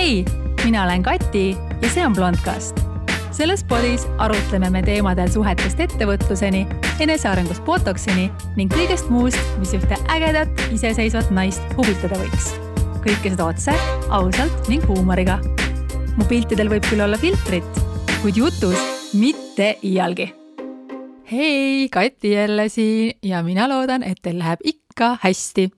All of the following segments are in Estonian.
hei, mina olen Kati ja see on Blondcast. selles podis arutleme me teemadel suhetest ettevõtluseni, enesearengust botoksini ning kõigest muust, mis ühte ägedat iseseisvat naist huvitada võiks. kõike seda otse, ausalt ning huumoriga. mu piltidel võib küll olla filtrit, kuid jutus mitte iialgi. hei, Kati jälle siin ja mina loodan, et teil läheb ikka hästi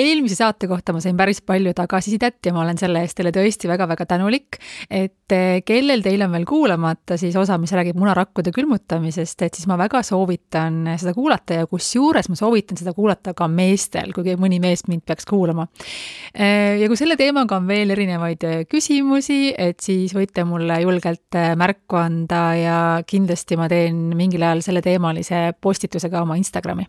eelmise saate kohta ma sain päris palju tagasisidet ja ma olen selle eest teile tõesti väga-väga tänulik. et eh, kellel teil on veel kuulamata siis osa, mis räägib munarakkude külmutamisest, et siis ma väga soovitan seda kuulata ja kusjuures ma soovitan seda kuulata ka meestel, kui mõni mees mind peaks kuulama. Eh, ja kui selle teemaga on veel erinevaid eh, küsimusi, et siis võite mulle julgelt märku anda ja kindlasti ma teen mingil ajal selleteemalise postituse ka oma Instagrami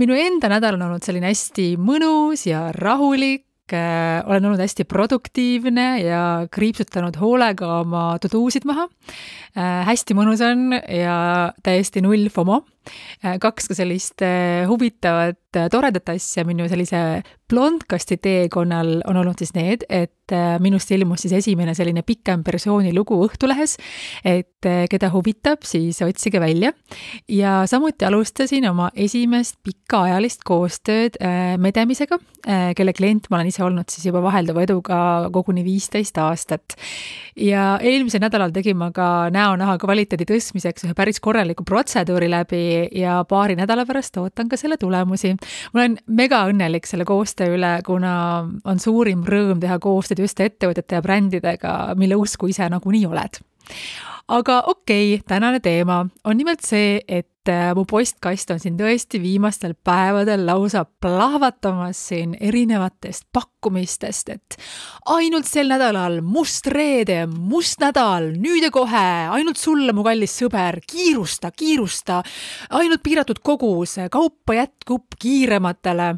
minu enda nädal on olnud selline hästi mõnus ja rahulik, äh, olen olnud hästi produktiivne ja kriipsutanud hoolega oma to do'sid maha. Äh, hästi mõnus on ja täiesti null FOMO. Äh, kaks ka sellist huvitavat, toredat asja minu sellise blondkasti teekonnal on olnud siis need, et minust ilmus siis esimene selline pikem versiooni lugu Õhtulehes, et keda huvitab, siis otsige välja. ja samuti alustasin oma esimest pikaajalist koostööd Medemisega, kelle klient ma olen ise olnud siis juba vahelduva eduga koguni viisteist aastat. ja eelmisel nädalal tegin ma ka näo-naha kvaliteedi tõstmiseks ühe päris korraliku protseduuri läbi ja paari nädala pärast ootan ka selle tulemusi. ma olen mega õnnelik selle koostöö üle, kuna on suurim rõõm teha koostööd just ettevõtete ja brändidega, mille usku ise nagunii oled aga okei okay,, tänane teema on nimelt see, et äh, mu postkast on siin tõesti viimastel päevadel lausa plahvatamas siin erinevatest pakkumistest, et ainult sel nädalal must reede, must nädal, nüüd ja kohe, ainult sulle, mu kallis sõber, kiirusta, kiirusta, ainult piiratud kogus, kaupa jätkub kiirematele.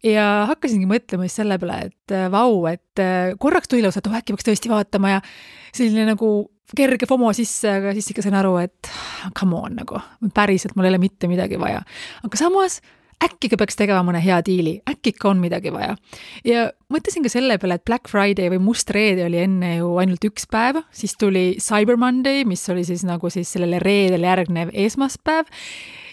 Ja hakkasingi mõtlema siis selle peale, et äh, vau, et äh, korraks tuli lausa, et oh äkki peaks tõesti vaatama ja selline nagu kerge FOMO sisse, aga siis ikka sain aru, et come on nagu, päriselt mul ei ole mitte midagi vaja. aga samas äkki ikka peaks tegema mõne hea diili, äkki ikka on midagi vaja. ja mõtlesin ka selle peale, et Black Friday või Must Reede oli enne ju ainult üks päev, siis tuli Cyber Monday, mis oli siis nagu siis sellele reedele järgnev esmaspäev.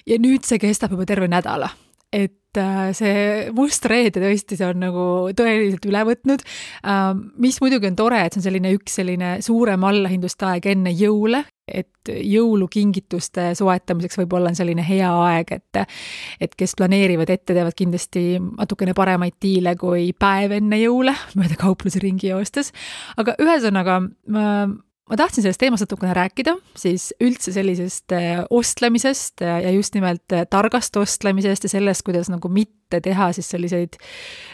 ja nüüd see kestab juba terve nädala et äh, see must reede tõesti, see on nagu tõeliselt üle võtnud. Ähm, mis muidugi on tore, et see on selline üks selline suurem allahindluste aeg enne jõule, et jõulukingituste soetamiseks võib-olla on selline hea aeg, et et kes planeerivad ette, teevad kindlasti natukene paremaid diile kui päev enne jõule mööda kaupluseringi joostes. aga ühesõnaga, ma tahtsin sellest teemast natukene rääkida, siis üldse sellisest äh, ostlemisest äh, ja just nimelt äh, targast ostlemisest ja sellest, kuidas nagu mitte teha siis selliseid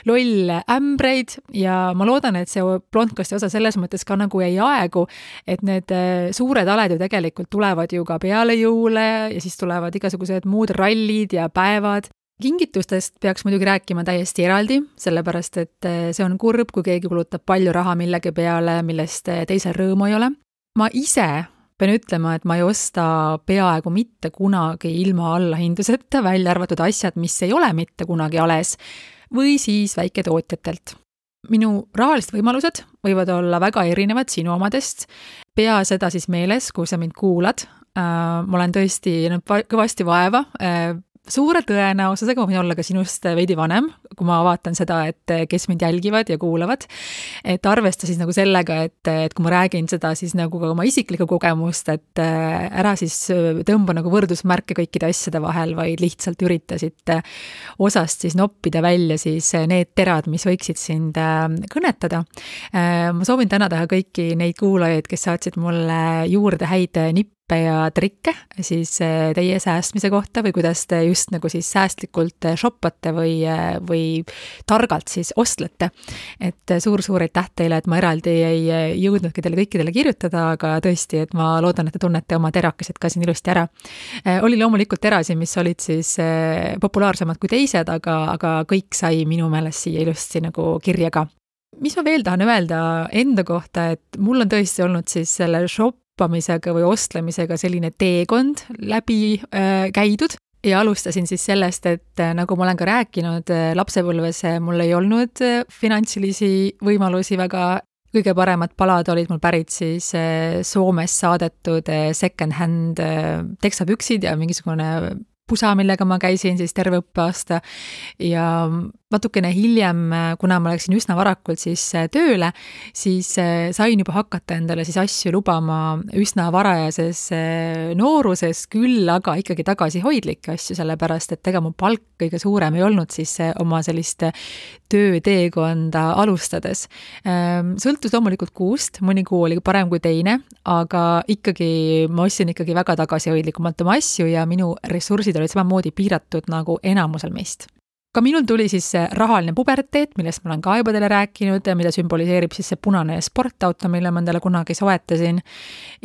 lolle ämbreid. Ja ma loodan, et see blondkasti osa selles mõttes ka nagu ei aegu, et need suured aled ju tegelikult tulevad ju ka peale jõule ja siis tulevad igasugused muud rallid ja päevad kingitustest peaks muidugi rääkima täiesti eraldi, sellepärast et see on kurb, kui keegi kulutab palju raha millegi peale, millest teisel rõõmu ei ole. Ma ise pean ütlema, et ma ei osta peaaegu mitte kunagi ilma allahindluseta, välja arvatud asjad, mis ei ole mitte kunagi ales, või siis väiketootjatelt. minu rahalised võimalused võivad olla väga erinevad sinu omadest, pea seda siis meeles, kui sa mind kuulad, äh, ma olen tõesti näinud kõvasti vaeva, äh, suure tõenäosusega võin olla ka sinust veidi vanem, kui ma vaatan seda, et kes mind jälgivad ja kuulavad. et arvesta siis nagu sellega, et, et kui ma räägin seda siis nagu ka oma isiklikku kogemust, et äh, ära siis tõmba nagu võrdusmärke kõikide asjade vahel, vaid lihtsalt ürita siit äh, osast siis noppida välja siis need terad, mis võiksid sind äh, kõnetada. ma soovin tänada kõiki neid kuulajaid, kes saatsid mulle juurde häid nippe nippe ja trikke siis eh, teie säästmise kohta või kuidas te just nagu siis säästlikult eh, shoppate või, eh, või targalt siis ostlete. et suur-suur aitäh teile, et ma eraldi ei jõudnudki teile kõikidele kirjutada, aga tõesti, et ma loodan, et te tunnete oma terakesed ka siin ilusti ära. oli loomulikult terasid, mis olid siis populaarsemad kui teised, aga, aga kõik sai minu meelest siia ilusti nagu kirja ka mis ma veel tahan öelda enda kohta, et mul on tõesti olnud siis selle shop shoppamisega või ostlemisega selline teekond läbi äh, käidud. Ja alustasin siis sellest, et äh, nagu ma olen ka rääkinud, äh, lapsepõlves mul ei olnud äh, finantsilisi võimalusi väga. Kõige paremad palad olid mul pärit siis Soomest saadetud second-hand teksapüksid ja mingisugune pusa, millega ma käisin siis terve õppeaasta. Ja natukene hiljem, kuna ma läksin üsna varakult siis äh, tööle, siis äh, sain juba hakata endale siis asju lubama üsna varajases äh, nooruses, küll aga ikkagi tagasihoidlikke asju, sellepärast et ega mu palk kõige suurem ei olnud siis oma sellist tööteekonda alustades. Ähm, sõltus loomulikult kuust, mõni kuu oli parem kui teine, aga ikkagi ma ostsin ikkagi väga tagasihoidlikumalt oma asju ja minu ressursid olid samamoodi piiratud nagu enamusel meist ka minul tuli siis see rahaline puberteet, millest ma olen ka juba teile rääkinud ja mida sümboliseerib siis see punane sportauto, mille ma endale kunagi soetasin.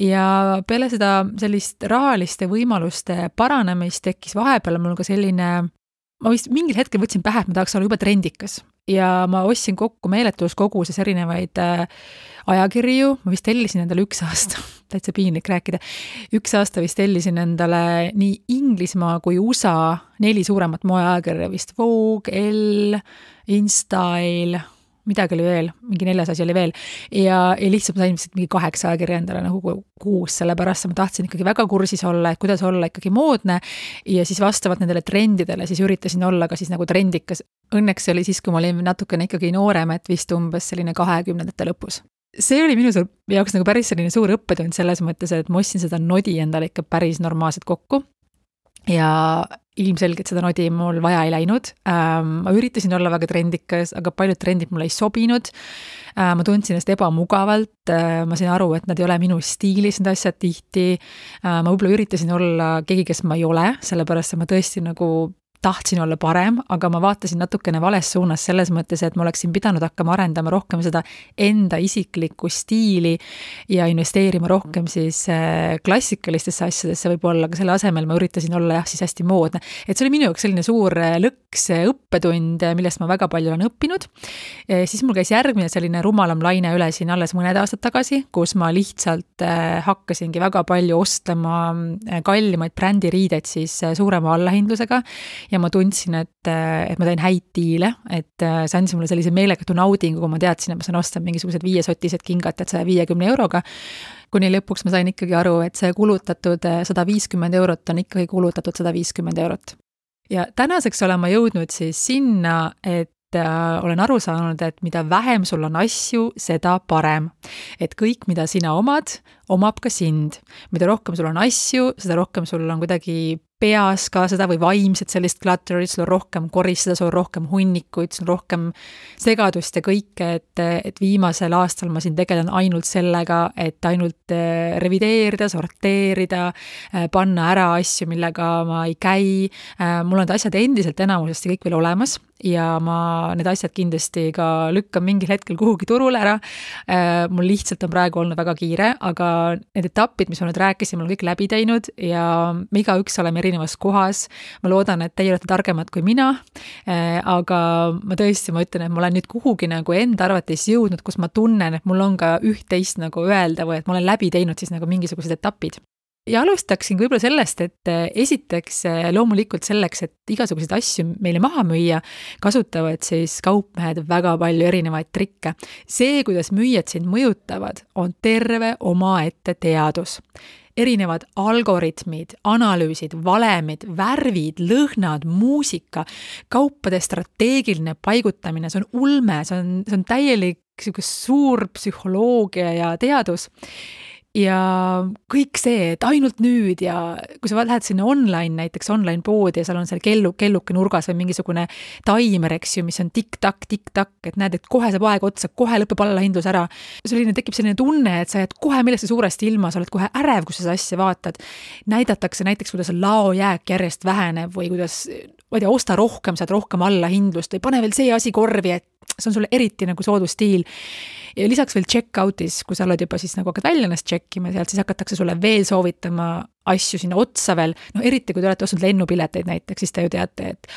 ja peale seda sellist rahaliste võimaluste paranemist tekkis vahepeal mul ka selline, ma vist mingil hetkel võtsin pähe, et ma tahaks olla jube trendikas ja ma ostsin kokku meeletus koguses erinevaid äh, ajakirju, ma vist tellisin endale üks aasta, täitsa piinlik rääkida, üks aasta vist tellisin endale nii Inglismaa kui USA neli suuremat moeajakirja vist, Vogue, Elle, InStyle, midagi oli veel, mingi neljas asi oli veel. ja, ja lihtsalt ma sain vist mingi kaheksa ajakirja endale nagu kuus, sellepärast ma tahtsin ikkagi väga kursis olla, et kuidas olla ikkagi moodne. ja siis vastavalt nendele trendidele siis üritasin olla ka siis nagu trendikas. Õnneks see oli siis, kui ma olin natukene ikkagi noorem, et vist umbes selline kahekümnendate lõpus see oli minu jaoks nagu päris selline suur õppetund selles mõttes, et ma ostsin seda nodi endale ikka päris normaalselt kokku. ja ilmselgelt seda nodi mul vaja ei läinud ähm,. ma üritasin olla väga trendikas, aga paljud trendid mulle ei sobinud äh,. ma tundsin ennast ebamugavalt äh,, ma sain aru, et nad ei ole minu stiilis, need asjad tihti äh,. ma võib-olla üritasin olla keegi, kes ma ei ole, sellepärast et ma tõesti nagu tahtsin olla parem, aga ma vaatasin natukene vales suunas selles mõttes, et ma oleksin pidanud hakkama arendama rohkem seda enda isiklikku stiili ja investeerima rohkem siis äh, klassikalistesse asjadesse võib-olla, aga selle asemel ma üritasin olla jah, siis hästi moodne. et see oli minu jaoks selline suur äh, lõks, äh, õppetund, millest ma väga palju olen õppinud. siis mul käis järgmine selline rumalam laine üle siin alles mõned aastad tagasi, kus ma lihtsalt hakkasingi väga palju ostma kallimaid brändiriideid siis suurema allahindlusega ja ma tundsin, et, et ma teen häid diile, et äh, see andis mulle sellise meelegatu naudingu, kui ma teadsin, et ma saan osta mingisugused viiesotised kingad, et saja viiekümne euroga. kuni lõpuks ma sain ikkagi aru, et see kulutatud äh, sada viiskümmend eurot on ikkagi kulutatud sada viiskümmend eurot. ja tänaseks olen ma jõudnud siis sinna, et äh, olen aru saanud, et mida vähem sul on asju, seda parem. et kõik, mida sina omad, omab ka sind. mida rohkem sul on asju, seda rohkem sul on kuidagi peas ka seda või vaimset sellist clutter'it, sul on rohkem koristada, sul on rohkem hunnikuid, sul on rohkem segadust ja kõike, et, et viimasel aastal ma siin tegelen ainult sellega, et ainult eh, revideerida, sorteerida, eh, panna ära asju, millega ma ei käi. Eh, mul on need asjad endiselt enamusesti kõik veel olemas ja ma need asjad kindlasti ka lükkan mingil hetkel kuhugi turule ära. mul lihtsalt on praegu olnud väga kiire, aga need etapid, mis ma nüüd rääkisin, ma olen kõik läbi teinud ja me igaüks oleme erinevas kohas. ma loodan, et teie olete targemad kui mina. Äh, aga ma tõesti, ma ütlen, et ma olen nüüd kuhugi nagu enda arvates jõudnud, kus ma tunnen, et mul on ka üht-teist nagu öelda või et ma olen läbi teinud siis nagu mingisugused etapid ja alustaksin võib-olla sellest, et äh, esiteks äh, loomulikult selleks, et igasuguseid asju meile maha müüa, kasutavad siis kaupmehed väga palju erinevaid trikke. see, kuidas müüjad sind mõjutavad, on terve omaette teadus erinevad algoritmid, analüüsid, valemid, värvid, lõhnad, muusika, kaupade strateegiline paigutamine, see on ulme, see on, see on täielik niisugune suur psühholoogia ja teadus ja kõik see, et ainult nüüd ja kui sa lähed sinna online näiteks online poodi ja seal on seal kellu, kelluke nurgas või mingisugune taimer, eks ju, mis on tikk-takk, tikk-takk, et näed, et kohe saab aeg otsa, kohe lõpeb allahindlus ära. selline, tekib selline tunne, et sa jääd kohe millestki suurest ilma, sa oled kohe ärev, kui sa seda asja vaatad. näidatakse näiteks, kuidas laojääk järjest väheneb või kuidas, ma ei tea, osta rohkem, saad rohkem allahindlust või pane veel see asi korvi, et see on sulle eriti nagu soodusstiil. ja lisaks veel check-out'is, kui sa oled juba siis nagu hakkad välja ennast check ima sealt, siis hakatakse sulle veel soovitama asju sinna otsa veel, no eriti kui te olete ostnud lennupileteid näiteks, siis te ju teate, et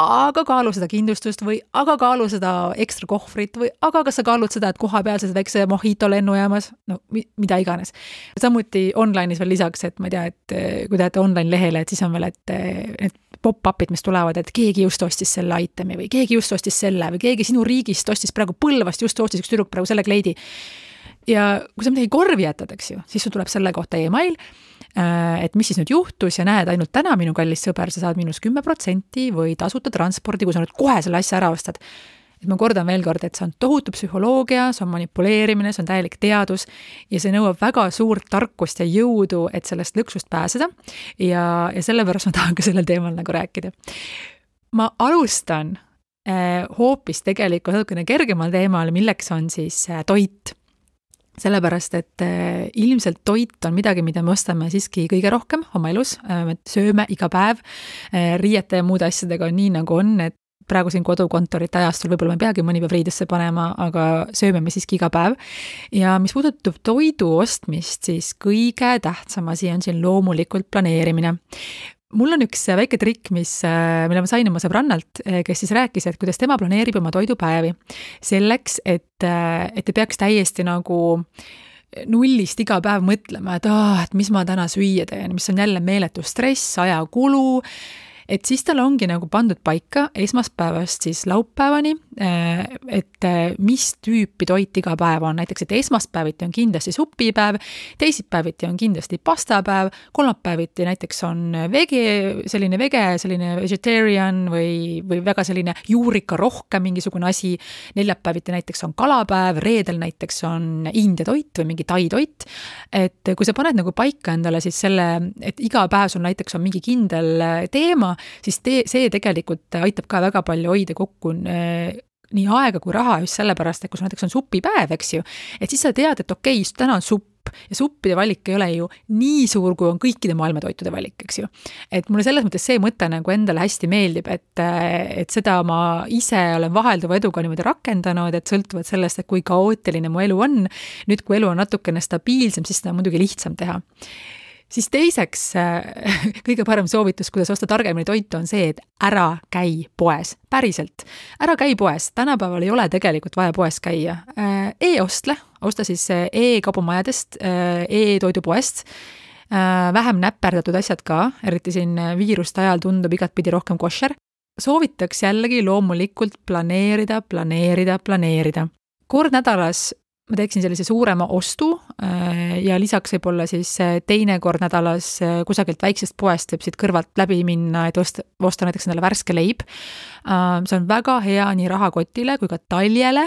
aga kaalu seda kindlustust või aga kaalu seda ekstra kohvrit või aga kas sa kaalud seda, et kohapealse väikse mojito lennujaamas, no mida iganes. samuti online'is veel lisaks, et ma ei tea, et kui te lähete online lehele, et siis on veel, et need pop-up'id, mis tulevad, et keegi just ostis selle itemi või keegi just ostis selle või keegi sinu riigist ostis praegu Põlvast just ostis üks tüdruk praegu selle kleidi. ja kui sa midagi korvi jätad, eks ju, siis sul tuleb selle kohta email Äh, et mis siis nüüd juhtus ja näed, ainult täna, minu kallis sõber, sa saad miinus kümme protsenti või tasuta transpordi, kui sa nüüd kohe selle asja ära ostad. Et ma kordan veel kord, et see on tohutu psühholoogia, see on manipuleerimine, see on täielik teadus ja see nõuab väga suurt tarkust ja jõudu, et sellest lõksust pääseda. ja, ja sellepärast ma tahan ka sellel teemal nagu rääkida. ma alustan eh, hoopis tegelikult natukene kergemal teemal, milleks on siis eh, toit sellepärast, et äh, ilmselt toit on midagi, mida me ostame siiski kõige rohkem oma elus, äh, me sööme iga päev, äh, riiete ja muude asjadega on nii, nagu on, et praegu siin kodukontorite ajastul võib-olla me ei peagi mõni päev riidesse panema, aga sööme me siiski iga päev. ja mis puudutab toidu ostmist, siis kõige tähtsam asi on siin loomulikult planeerimine mul on üks väike trikk, mis, mille ma sain oma sõbrannalt, kes siis rääkis, et kuidas tema planeerib oma toidupäevi. selleks, et, et ei peaks täiesti nagu nullist iga päev mõtlema, et aa, et mis ma täna süüa teen, mis on jälle meeletu stress, ajakulu et siis tal ongi nagu pandud paika esmaspäevast siis laupäevani, äh, et äh, mis tüüpi toit iga päev on, näiteks et esmaspäeviti on kindlasti supipäev, teisipäeviti on kindlasti pastapäev, kolmapäeviti näiteks on vege, selline vege, selline vegetarian või, või väga selline juurikarohke mingisugune asi, neljapäeviti näiteks on kalapäev, reedel näiteks on India toit või mingi tai toit, et kui sa paned nagu paika endale siis selle, et iga päev sul näiteks on mingi kindel teema, siis tee, see tegelikult aitab ka väga palju hoida kokku äh, nii aega kui raha just sellepärast, et kui sul näiteks on supipäev, eks ju, et siis sa tead, et okei okay,, täna on supp ja suppide valik ei ole ju nii suur, kui on kõikide maailma toitude valik, eks ju. et mulle selles mõttes see mõte nagu endale hästi meeldib, et, et seda ma ise olen vahelduva eduga niimoodi rakendanud, et sõltuvalt sellest, et kui kaootiline mu elu on, nüüd, kui elu on natukene stabiilsem, siis seda on muidugi lihtsam teha siis teiseks äh, kõige parem soovitus, kuidas osta targemini toitu, on see, et ära käi poes, päriselt. ära käi poes, tänapäeval ei ole tegelikult vaja poes käia e. E-ostle, osta siis äh, e-kaubamajadest e, e-toidupoest vähem näperdatud asjad ka, eriti siin viiruste ajal tundub igatpidi rohkem koššer. soovitaks jällegi loomulikult planeerida, planeerida, planeerida. kord nädalas ma teeksin sellise suurema ostu äh, ja lisaks võib-olla siis äh, teine kord nädalas äh, kusagilt väiksest poest võib siit kõrvalt läbi minna, et osta, osta näiteks endale värske leib. see on väga hea nii rahakotile kui ka taljele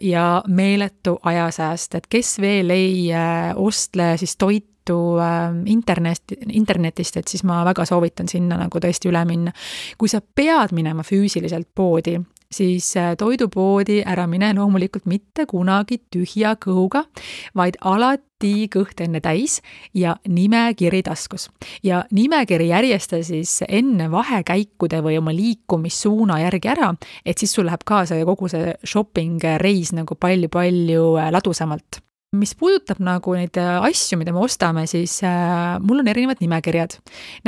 ja meeletu ajasääst, et kes veel ei ostle siis toitu internet, internetist, et siis ma väga soovitan sinna nagu tõesti üle minna. kui sa pead minema füüsiliselt poodi, siis äh, toidupoodi ära mine loomulikult mitte kunagi tühja kõhuga, vaid alati kõht enne täis ja nimekiri taskus. ja nimekiri järjesta siis enne vahekäikude või oma liikumissuuna järgi ära, et siis sul läheb kaasa kogu see shopping reis nagu palju-palju äh, ladusamalt mis puudutab nagu neid äh, asju, mida me ostame, siis äh, mul on erinevad nimekirjad.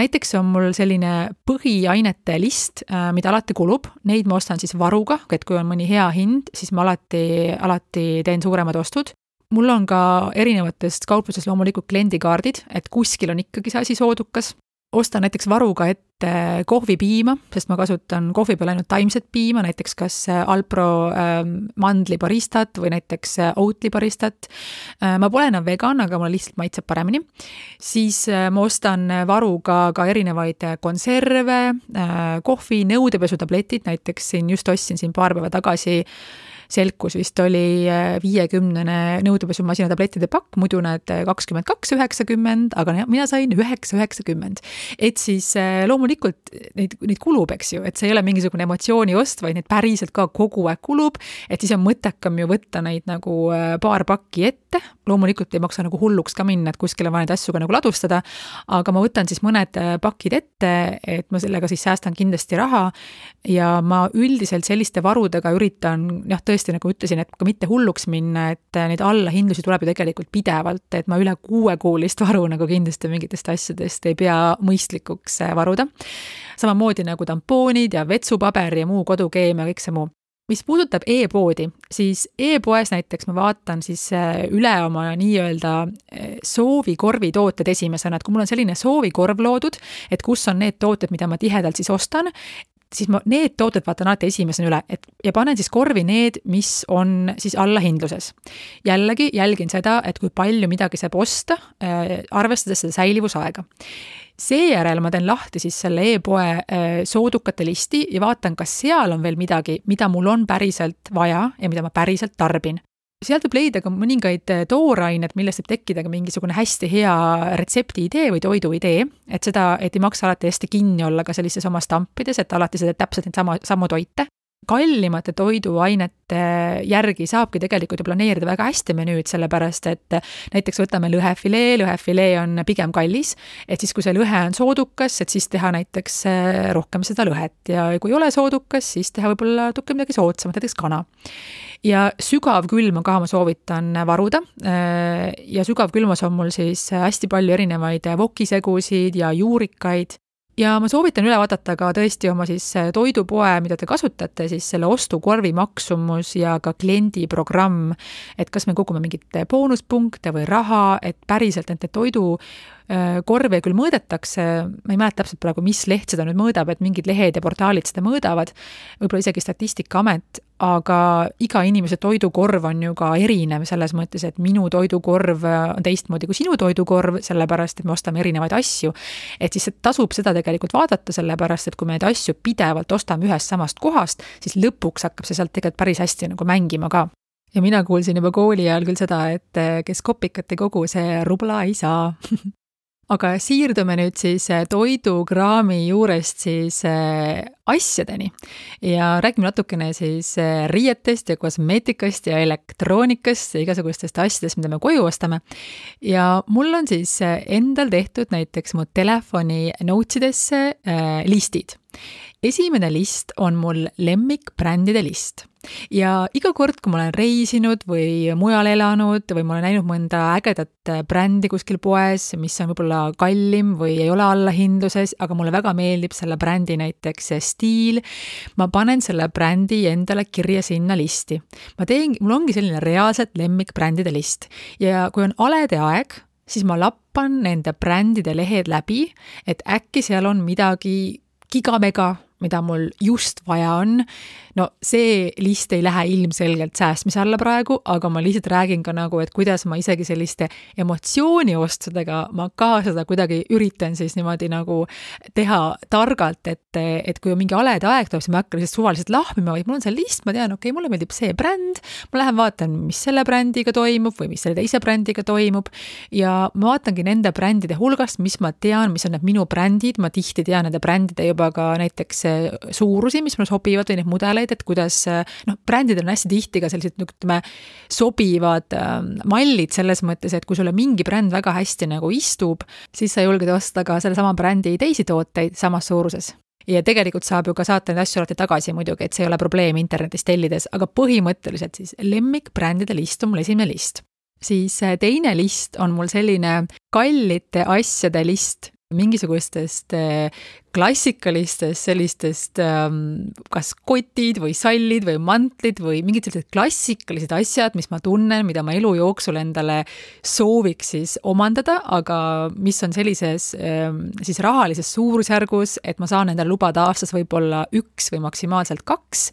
näiteks on mul selline põhiainete list äh,, mida alati kulub, neid ma ostan siis varuga, et kui on mõni hea hind, siis ma alati, alati teen suuremad ostud. Mul on ka erinevatest kauplusest loomulikult kliendikaardid, et kuskil on ikkagi see asi soodukas ostan näiteks varuga ette kohvipiima, sest ma kasutan kohvi peal ainult taimset piima, näiteks kas äh, Alpro ähm, mandlibaristat või näiteks äh, Oatly baristat. Äh, ma pole enam vegan, aga mulle lihtsalt maitseb paremini. siis ma ostan varuga ka erinevaid konserve, kohvi, nõudepesutabletid, näiteks siin just ostsin siin paar päeva tagasi selkus vist oli äh, viiekümnene nõudepesumasina tablettide pakk, muidu need äh, kakskümmend kaks üheksakümmend, aga mina sain üheksa üheksakümmend. et siis äh, loomulikult neid, neid kulub, eks ju, et see ei ole mingisugune emotsiooni ost, vaid neid päriselt ka kogu aeg kulub, et siis on mõttekam ju võtta neid nagu paar pakki ette, loomulikult ei maksa nagu hulluks ka minna, et kuskile vaja neid asju ka nagu ladustada, aga ma võtan siis mõned pakid ette, et ma sellega siis säästan kindlasti raha. Ja ma üldiselt selliste varudega üritan jah, tõesti tõesti, nagu ütlesin, et ka mitte hulluks minna, et neid allahindlusi tuleb ju tegelikult pidevalt, et ma üle kuuekuulist varu nagu kindlasti mingitest asjadest ei pea mõistlikuks varuda. samamoodi nagu tampoonid ja vetsupaber ja muu kodukeemia, kõik see muu mis puudutab e-poodi, siis e-poes näiteks ma vaatan siis äh, üle oma nii-öelda äh, soovikorvi tooted esimesena, et kui mul on selline soovikorv loodud, et kus on need tooted, mida ma tihedalt siis ostan, siis ma need tooted vaatan alati esimesena üle, et ja panen siis korvi need, mis on siis allahindluses. jällegi jälgin seda, et kui palju midagi saab osta, äh, arvestades seda säilivusaega seejärel ma teen lahti siis selle e-poe äh, soodukate listi ja vaatan, kas seal on veel midagi, mida mul on päriselt vaja ja mida ma päriselt tarbin. Sealt võib leida ka mõningaid äh, toorained, millest võib tekkida ka mingisugune hästi hea retsepti idee või toidu idee, et seda, et ei maksa alati hästi kinni olla ka sellistes oma stampides, et alati sa teed täpselt neid sama, samu toite kallimate toiduainete järgi saabki tegelikult ju planeerida väga hästi menüüd, sellepärast et näiteks võtame lõhefilee, lõhefilee on pigem kallis, et siis, kui see lõhe on soodukas, et siis teha näiteks äh, rohkem seda lõhet ja kui ei ole soodukas, siis teha võib-olla natuke midagi soodsamat, näiteks kana ja sügavkülma ka ma soovitan varuda. Äh, ja sügavkülmas on mul siis hästi palju erinevaid vokisegusid ja juurikaid ja ma soovitan üle vaadata ka tõesti oma siis äh, toidupoe, mida te kasutate, siis selle ostukorvi maksumus ja ka kliendiprogramm. et kas me kogume mingeid boonuspunkte või raha, et päriselt nende toidu Äh, korve küll mõõdetakse, ma ei mäleta täpselt praegu, mis leht seda nüüd mõõdab, et mingid lehed ja portaalid seda mõõdavad, võib-olla isegi Statistikaamet, aga iga inimese toidukorv on ju ka erinev selles mõttes, et minu toidukorv on teistmoodi kui sinu toidukorv, sellepärast et me ostame erinevaid asju. et siis tasub seda tegelikult vaadata, sellepärast et kui me neid asju pidevalt ostame ühest samast kohast, siis lõpuks hakkab see sealt tegelikult päris hästi nagu mängima ka ja mina kuulsin juba kooli ajal küll seda, et kes kopikat ei kogu, see rubla ei saa aga siirdume nüüd siis äh, toidukraami juurest siis äh, asjadeni ja räägime natukene siis äh, riietest ja kosmeetikast ja elektroonikast ja igasugustest asjadest, mida me koju ostame. ja mul on siis endal tehtud näiteks mu telefoni notes idesse listid esimene list on mul lemmikbrändide list ja iga kord, kui ma olen reisinud või mujal elanud või ma olen näinud mõnda ägedat brändi kuskil poes, mis on võib-olla kallim või ei ole allahindluses, aga mulle väga meeldib selle brändi näiteks stiil, ma panen selle brändi endale kirja sinna listi. ma teen, mul ongi selline reaalselt lemmikbrändide list ja kui on alede aeg, siis ma lappan nende brändide lehed läbi, et äkki seal on midagi gigamega mida mul just vaja on. No see list ei lähe ilmselgelt säästmise alla praegu, aga ma lihtsalt räägin ka nagu, et kuidas ma isegi selliste emotsiooniostudega ma ka seda kuidagi üritan siis niimoodi nagu teha targalt, et, et kui mingi halede aeg tuleb, siis ma ei hakka lihtsalt suvaliselt lahmima, vaid mul on see list, ma tean, okei okay,, mulle meeldib see bränd, ma lähen vaatan, mis selle brändiga toimub või mis selle teise brändiga toimub. Ja ma vaatangi nende brändide hulgast, mis ma tean, mis on need minu brändid, ma tihti tean nende brändide juba ka näiteks suurusi, mis mulle sobivad või neid mudeleid, et kuidas noh, brändidel on hästi tihti ka sellised nagu ütleme, sobivad ähm, mallid selles mõttes, et kui sulle mingi bränd väga hästi nagu istub, siis sa julged osta ka sellesama brändi teisi tooteid samas suuruses ja tegelikult saab ju ka saata neid asju alati tagasi muidugi, et see ei ole probleem internetis tellides, aga põhimõtteliselt siis lemmikbrändide list on mul esimene list. siis äh, teine list on mul selline kallite asjade list mingisugustest klassikalistest sellistest ähm, kas kotid või sallid või mantlid või mingid sellised klassikalised asjad, mis ma tunnen, mida ma elu jooksul endale sooviks siis omandada, aga mis on sellises ähm, siis rahalises suurusjärgus, et ma saan endale lubada aastas võib-olla üks või maksimaalselt kaks.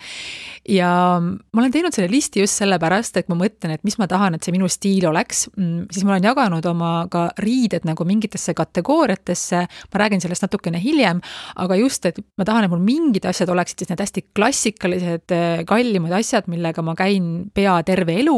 ja ma olen teinud selle listi just sellepärast, et ma mõtlen, et mis ma tahan, et see minu stiil oleks, mm, siis ma olen jaganud oma ka riided nagu mingitesse kategooriatesse, ma räägin sellest natukene hiljem, aga just, et ma tahan, et mul mingid asjad oleksid siis need hästi klassikalised, äh, kallimad asjad, millega ma käin pea terve elu,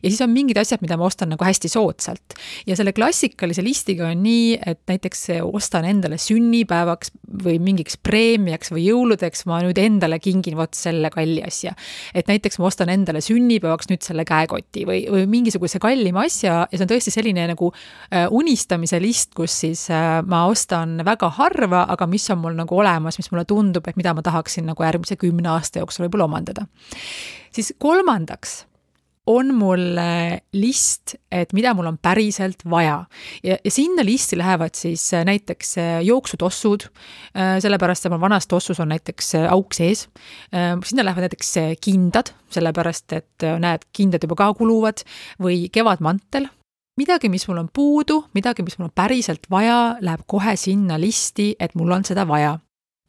ja siis on mingid asjad, mida ma ostan nagu hästi soodsalt. ja selle klassikalise listiga on nii, et näiteks ostan endale sünnipäevaks või mingiks preemiaks või jõuludeks ma nüüd endale kingin vot selle kalli asja. et näiteks ma ostan endale sünnipäevaks nüüd selle käekoti või, või mingisuguse kallima asja ja see on tõesti selline nagu äh, unistamise list, kus siis äh, ma ostan väga harva, aga mis on mul nagu olemas, mis mulle tundub, et mida ma tahaksin nagu järgmise kümne aasta jooksul võib-olla omandada. siis kolmandaks on mul list, et mida mul on päriselt vaja. ja, ja sinna listi lähevad siis äh, näiteks äh, jooksutossud, sellepärast et mul vanas tossus on näiteks auk sees. sinna lähevad näiteks kindad, sellepärast et näed, kindad juba ka kuluvad või kevadmantel midagi, mis mul on puudu, midagi, mis mul on päriselt vaja, läheb kohe sinna listi, et mul on seda vaja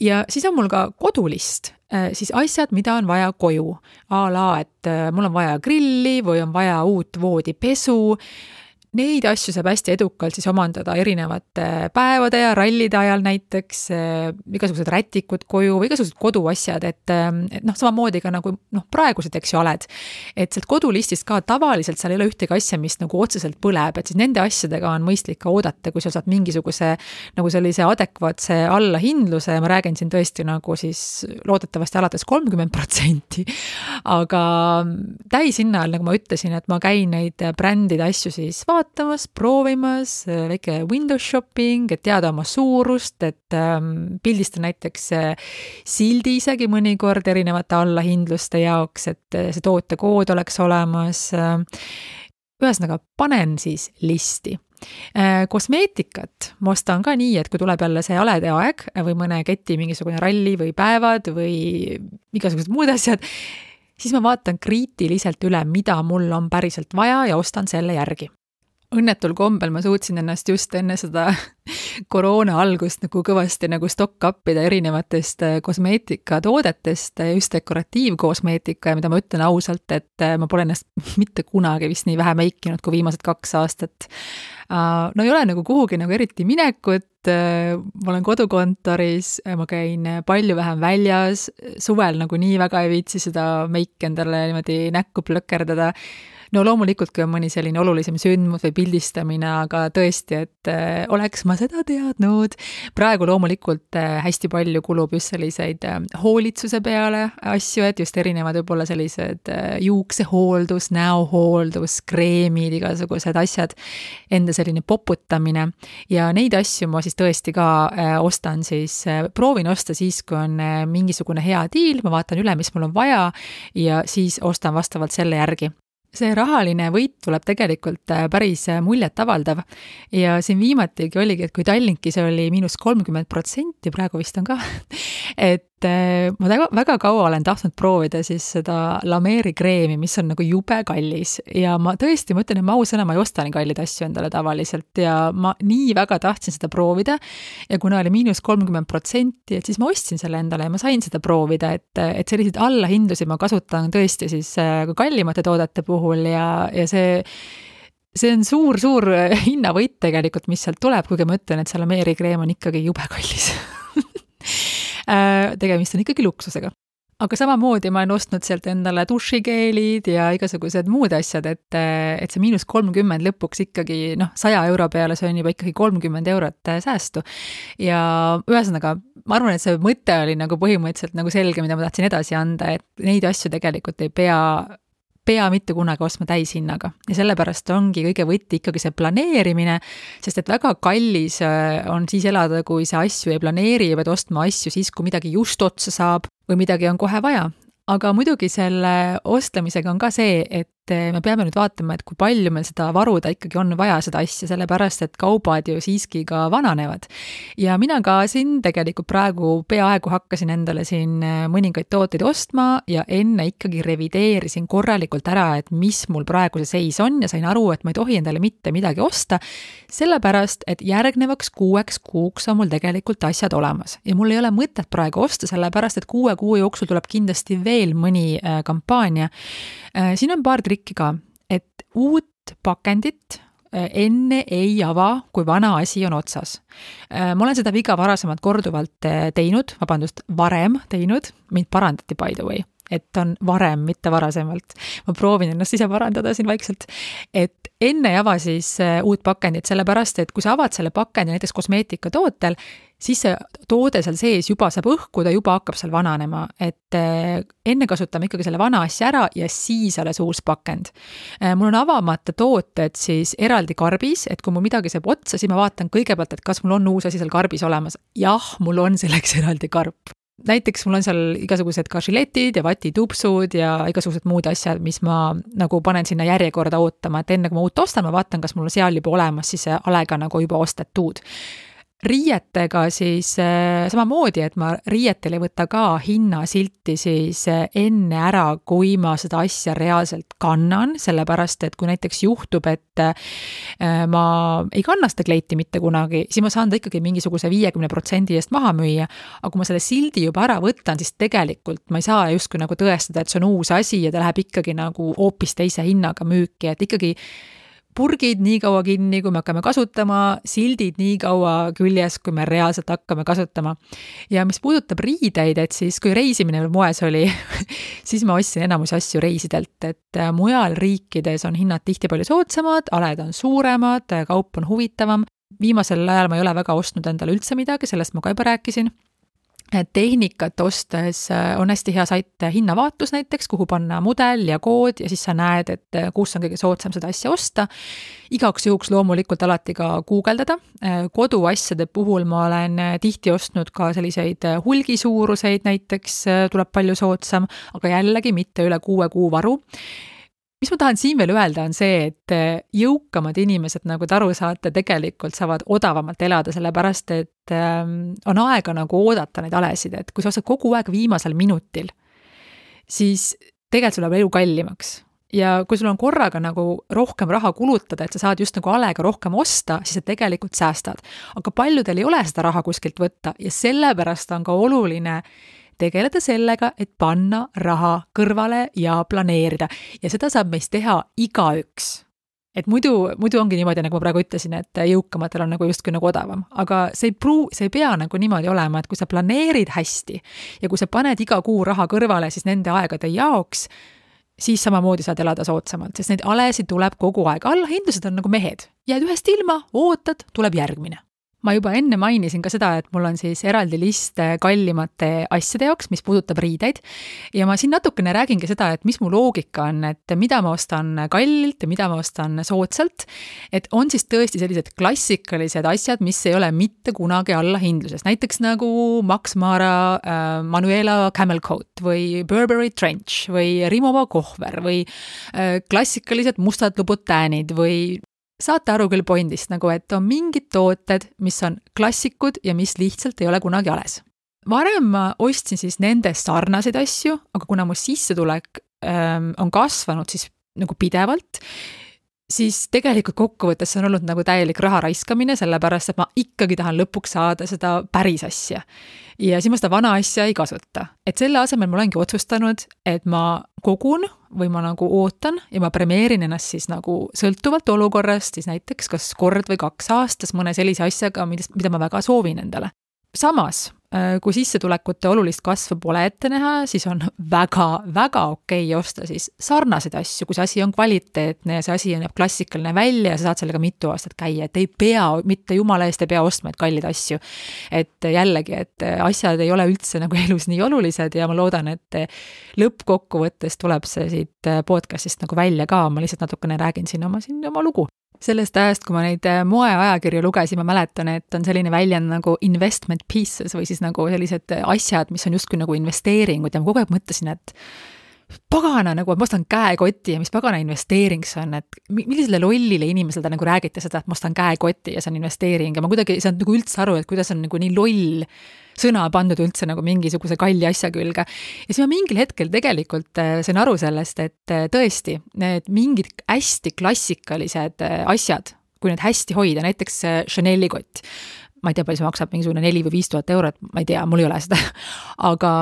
ja siis on mul ka kodulist, äh, siis asjad, mida on vaja koju. a la, et äh, mul on vaja grilli või on vaja uut voodipesu Neid asju saab hästi edukalt siis omandada erinevate päevade ja rallide ajal näiteks, äh, igasugused rätikud koju või igasugused koduasjad, et, äh, et noh, samamoodi ka nagu noh, praegused, eks ju, oled. et sealt kodulistist ka tavaliselt seal ei ole ühtegi asja, mis nagu otseselt põleb, et siis nende asjadega on mõistlik ka oodata, kui sa saad mingisuguse nagu sellise adekvaatse allahindluse ma räägin siin tõesti nagu siis loodetavasti alates kolmkümmend protsenti. aga täishinna all, nagu ma ütlesin, et ma käin neid brändide asju siis vaatamas, vaatamas, proovimas, väike window shopping, et teada oma suurust, et ähm, pildistan näiteks äh, sildi isegi mõnikord erinevate allahindluste jaoks, et äh, see tootekood oleks olemas äh,. ühesõnaga, panen siis listi äh, kosmeetikat ma ostan ka nii, et kui tuleb jälle see halede aeg või mõne keti mingisugune ralli või päevad või igasugused muud asjad, siis ma vaatan kriitiliselt üle, mida mul on päriselt vaja ja ostan selle järgi õnnetul kombel ma suutsin ennast just enne seda koroona algust nagu kõvasti nagu stock up ida erinevatest äh, kosmeetikatoodetest, äh, just dekoratiivkosmeetika ja mida ma ütlen ausalt, et äh, ma pole ennast mitte kunagi vist nii vähe meikinud kui viimased kaks aastat. no ei ole nagu kuhugi nagu eriti minekut, ma olen kodukontoris, ma käin palju vähem väljas, suvel nagu nii väga ei viitsi seda meiki endale niimoodi näkku plõkerdada no loomulikult, kui on mõni selline olulisem sündmus või pildistamine, aga tõesti, et äh, oleks ma seda teadnud. praegu loomulikult äh, hästi palju kulub just selliseid äh, hoolitsuse peale asju, et just erinevad võib-olla sellised juuksehooldus, näohooldus, kreemid, igasugused asjad, enda selline poputamine ja neid asju ma siis tõesti ka ostan siis, proovin osta siis, kui on mingisugune hea diil, ma vaatan üle, mis mul on vaja ja siis ostan vastavalt selle järgi see rahaline võit tuleb tegelikult äh, päris äh, muljetavaldav. Ja siin viimatigi oligi, et kui Tallinkis oli miinus kolmkümmend protsenti, praegu vist on ka, et ma väga, väga kaua olen tahtnud proovida siis seda Lameeri kreemi, mis on nagu jube kallis. Ja ma tõesti, ma ütlen, et ma ausõna, ma ei osta nii kalleid asju endale tavaliselt ja ma nii väga tahtsin seda proovida. Ja kuna oli miinus kolmkümmend protsenti, et siis ma ostsin selle endale ja ma sain seda proovida, et, et selliseid allahindusid ma kasutan tõesti siis ka kallimate toodete puhul, ja, ja see see on suur-suur hinnavõit tegelikult, mis sealt tuleb, kuigi ma ütlen, et see Lameeri kreem on ikkagi jube kallis tegemist on ikkagi luksusega. aga samamoodi ma olen ostnud sealt endale dušikeelid ja igasugused muud asjad, et, et see miinus kolmkümmend lõpuks ikkagi noh, saja euro peale, see on juba ikkagi kolmkümmend eurot säästu. ja ühesõnaga, ma arvan, et see mõte oli nagu põhimõtteliselt nagu selge, mida ma tahtsin edasi anda, et neid asju tegelikult ei pea pea mitte kunagi ostma täishinnaga ja sellepärast ongi kõige võti ikkagi see planeerimine, sest et väga kallis äh, on siis elada, kui sa asju ei planeeri ja pead ostma asju siis, kui midagi just otsa saab või midagi on kohe vaja. aga muidugi selle ostlemisega on ka see, et me peame nüüd vaatama, et kui palju meil seda varuda ikkagi on vaja, seda asja, sellepärast et kaubad ju siiski ka vananevad. ja mina ka siin tegelikult praegu peaaegu hakkasin endale siin äh, mõningaid tooteid ostma ja enne ikkagi revideerisin korralikult ära, et mis mul praegu see seis on ja sain aru, et ma ei tohi endale mitte midagi osta, sellepärast et järgnevaks kuueks kuuks on mul tegelikult asjad olemas ja mul ei ole mõtet praegu osta, sellepärast et kuue kuu jooksul tuleb kindlasti veel mõni äh, kampaania. Siin on paar trikki ka, et uut pakendit äh, enne ei ava, kui vana asi on otsas. Äh, ma olen seda viga varasemalt korduvalt äh, teinud, vabandust, varem teinud, mind parandati by the way, et on varem, mitte varasemalt. ma proovin ennast ise parandada siin vaikselt. et enne ei ava siis uut pakendit, sellepärast et kui sa avad selle pakendi näiteks kosmeetikatootel, siis see toode seal sees juba saab õhkuda, juba hakkab seal vananema, et eh, enne kasutame ikkagi selle vana asja ära ja siis alles uus pakend. Eh, mul on avamata tooted siis eraldi karbis, et kui mul midagi saab otsa, siis ma vaatan kõigepealt, et kas mul on uus asi seal karbis olemas. jah, mul on selleks eraldi karp näiteks mul on seal igasugused ka žiletid ja vatitupsud ja igasugused muud asjad, mis ma nagu panen sinna järjekorda ootama, et enne kui ma uut ostan, ma vaatan, kas mul seal juba olemas siis alega nagu juba ostetud riietega siis äh, samamoodi, et ma riietel ei võta ka hinnasilti siis äh, enne ära, kui ma seda asja reaalselt kannan, sellepärast et kui näiteks juhtub, et äh, ma ei kanna seda kleiti mitte kunagi, siis ma saan ta ikkagi mingisuguse viiekümne protsendi eest maha müüa. aga kui ma selle sildi juba ära võtan, siis tegelikult ma ei saa justkui nagu tõestada, et see on uus asi ja ta läheb ikkagi nagu hoopis teise hinnaga müüki, et ikkagi purgid nii kaua kinni, kui me hakkame kasutama, sildid nii kaua küljes, kui me reaalselt hakkame kasutama. ja mis puudutab riideid, et siis kui reisimine veel moes oli siis ma ostsin enamus asju reisidelt, et äh, mujal riikides on hinnad tihti palju soodsamad, aled on suuremad, kaup on huvitavam. viimasel ajal ma ei ole väga ostnud endale üldse midagi, sellest ma ka juba rääkisin tehnikat ostes äh, on hästi hea sait Hinnavaatus näiteks, kuhu panna mudel ja kood ja siis sa näed, et äh, kus on kõige soodsam seda asja osta. igaks juhuks loomulikult alati ka guugeldada. Äh, koduasjade puhul ma olen tihti ostnud ka selliseid hulgisuuruseid näiteks, tuleb palju soodsam, aga jällegi mitte üle kuue kuu varu mis ma tahan siin veel öelda, on see, et äh, jõukamad inimesed, nagu te aru saate, tegelikult saavad odavamalt elada, sellepärast et ähm, on aega nagu oodata neid alesid, et kui sa ostad kogu aeg viimasel minutil, siis tegelikult sul läheb elu kallimaks ja kui sul on korraga nagu rohkem raha kulutada, et sa saad just nagu alega rohkem osta, siis sa tegelikult säästad. aga paljudel ei ole seda raha kuskilt võtta ja sellepärast on ka oluline tegeleda sellega, et panna raha kõrvale ja planeerida. Ja seda saab meist teha igaüks. Et muidu, muidu ongi niimoodi, nagu ma praegu ütlesin, et jõukamatel on nagu justkui nagu odavam, aga see ei pruu-, see ei pea nagu niimoodi olema, et kui sa planeerid hästi ja kui sa paned iga kuu raha kõrvale siis nende aegade jaoks, siis samamoodi saad elada soodsamalt, sest neid alesid tuleb kogu aeg, allahindlused on nagu mehed, jääd ühest ilma, ootad, tuleb järgmine ma juba enne mainisin ka seda, et mul on siis eraldi list kallimate asjade jaoks, mis puudutab riideid. ja ma siin natukene räägingi seda, et mis mu loogika on, et mida ma ostan kallilt ja mida ma ostan soodsalt. et on siis tõesti sellised klassikalised asjad, mis ei ole mitte kunagi allahindluses, näiteks nagu Max Mara äh, Manuela Camel Coat või Burberry Trench või Rimowa kohver või äh, klassikalised mustad Louboutins või saate aru küll pointist nagu, et on mingid tooted, mis on klassikud ja mis lihtsalt ei ole kunagi ales. varem ma ostsin siis nendest sarnaseid asju, aga kuna mu sissetulek ähm, on kasvanud siis nagu pidevalt, siis tegelikult kokkuvõttes see on olnud nagu täielik raha raiskamine, sellepärast et ma ikkagi tahan lõpuks saada seda päris asja. ja siis ma seda vana asja ei kasuta. et selle asemel ma olengi otsustanud, et ma kogun või ma nagu ootan ja ma premeerin ennast siis nagu sõltuvalt olukorrast siis näiteks kas kord või kaks aastas mõne sellise asjaga, millest, mida ma väga soovin endale. samas kui sissetulekute olulist kasvu pole ette näha, siis on väga-väga okei okay osta siis sarnaseid asju, kui see asi on kvaliteetne ja see asi näeb klassikaline välja ja sa saad sellega mitu aastat käia, et ei pea, mitte jumala eest ei pea ostma neid kalleid asju. et jällegi, et asjad ei ole üldse nagu elus nii olulised ja ma loodan, et lõppkokkuvõttes tuleb see siit podcast'ist nagu välja ka, ma lihtsalt natukene räägin siin oma, siin oma lugu sellest ajast, kui ma neid äh, moeajakirju lugesin, ma mäletan, et on selline väljend nagu investment pieces või siis nagu sellised asjad, mis on justkui nagu investeeringud. Ja ma kogu aeg mõtlesin, et pagana, nagu ma ostan käekoti ja mis pagana investeering see on, et millisele lollile inimesele te nagu räägite seda, et ma ostan käekoti ja see on investeering. Ja ma kuidagi ei saanud nagu üldse aru, et kuidas on nagu nii loll sõna pandud üldse nagu mingisuguse kalli asja külge. ja siis ma mingil hetkel tegelikult äh, sain aru sellest, et äh, tõesti, need mingid hästi klassikalised äh, asjad, kui need hästi hoida, näiteks Chanel'i kott, ma ei tea, palju see maksab, mingisugune neli või viis tuhat eurot, ma ei tea, mul ei ole seda, aga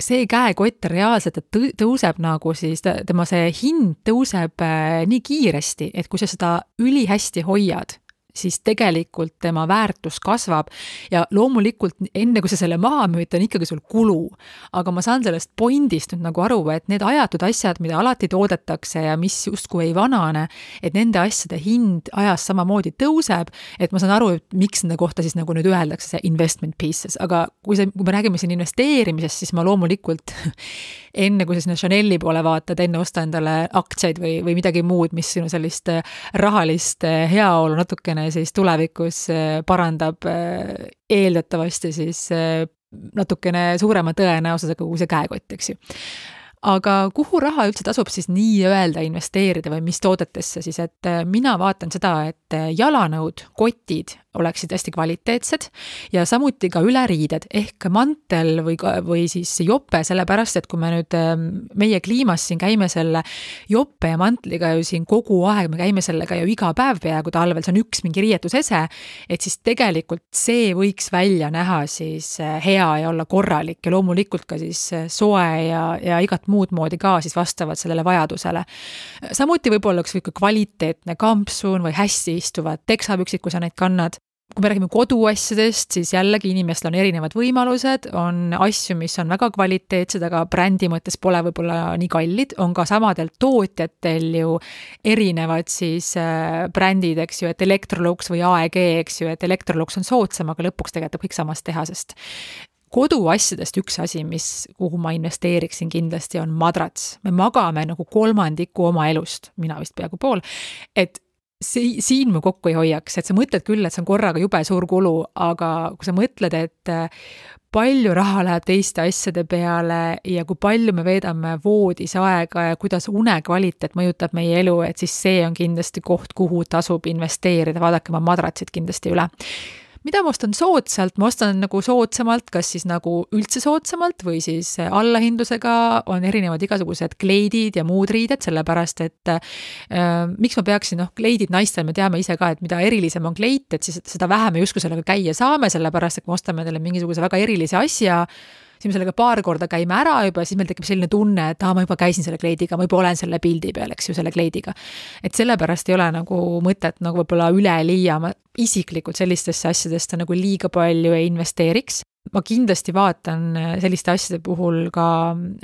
see käekott reaalselt tõuseb nagu siis, tema see hind tõuseb nii kiiresti, et kui sa seda ülihästi hoiad, siis tegelikult tema väärtus kasvab ja loomulikult enne, kui sa selle maha müüd, on ikkagi sul kulu. aga ma saan sellest pointist nüüd nagu aru, et need ajatud asjad, mida alati toodetakse ja mis justkui ei vanane, et nende asjade hind ajas samamoodi tõuseb, et ma saan aru, et miks nende kohta siis nagu nüüd öeldakse see investment pieces, aga kui see, kui me räägime siin investeerimisest, siis ma loomulikult enne, kui sa sinna Chanel'i poole vaatad, enne osta endale aktsiaid või, või midagi muud, mis sinu sellist rahalist heaolu natukene natukene siis tulevikus äh, parandab äh, eeldatavasti siis äh, natukene suurema tõenäosusega kui see käekott, eks ju aga kuhu raha üldse tasub siis nii-öelda investeerida või mis toodetesse siis, et äh, mina vaatan seda, et äh, jalanõud, kotid oleksid hästi kvaliteetsed ja samuti ka üleriided ehk mantel või, või siis jope, sellepärast et kui me nüüd ähm, meie kliimas siin käime selle jope ja mantliga ju siin kogu aeg, me käime sellega ju iga päev peaaegu talvel, see on üks mingi riietusese, et siis tegelikult see võiks välja näha siis äh, hea ja olla korralik ja loomulikult ka siis soe ja, ja igat muud moodi ka siis vastavalt sellele vajadusele. samuti võib-olla üks niisugune kvaliteetne kampsun või hästi istuvad teksapüksid, kui sa neid kannad. Kui me räägime koduasjadest, siis jällegi inimestel on erinevad võimalused, on asju, mis on väga kvaliteetsed, aga brändi mõttes pole võib-olla nii kallid, on ka samadel tootjatel ju erinevad siis äh, brändid, eks ju, et Electrolux või AEG, eks ju, et Electrolux on soodsam, aga lõpuks tegelikult kõik samast tehasest koduasjadest üks asi, mis, kuhu ma investeeriksin kindlasti, on madrats. me magame nagu kolmandiku oma elust, mina vist peaaegu pool, et si-, siin me kokku ei hoiaks, et sa mõtled küll, et see on korraga jube suur kulu, aga kui sa mõtled, et äh, palju raha läheb teiste asjade peale ja kui palju me veedame voodis aega ja kuidas unekvaliteet mõjutab meie elu, et siis see on kindlasti koht, kuhu tasub investeerida, vaadake oma madratsid kindlasti üle mida ma ostan soodsalt, ma ostan nagu soodsamalt, kas siis nagu üldse soodsamalt või siis allahindlusega. On erinevad igasugused kleidid ja muud riided, sellepärast et äh, miks ma peaksin, noh, kleidid naistel, me teame ise ka, et mida erilisem on kleit, et siis seda vähem me justkui sellega käia saame, sellepärast et kui me ostame endale mingisuguse väga erilise asja, siis me sellega paar korda käime ära juba, siis meil tekib selline tunne, et aa, ma juba käisin selle kleidiga, ma juba olen selle pildi peal, eks ju, selle kleidiga. et sellepärast ei ole nagu mõtet nagu võib-olla üleliia, ma isiklikult sellistesse asjadesse nagu liiga palju ei investeeriks ma kindlasti vaatan äh, selliste asjade puhul ka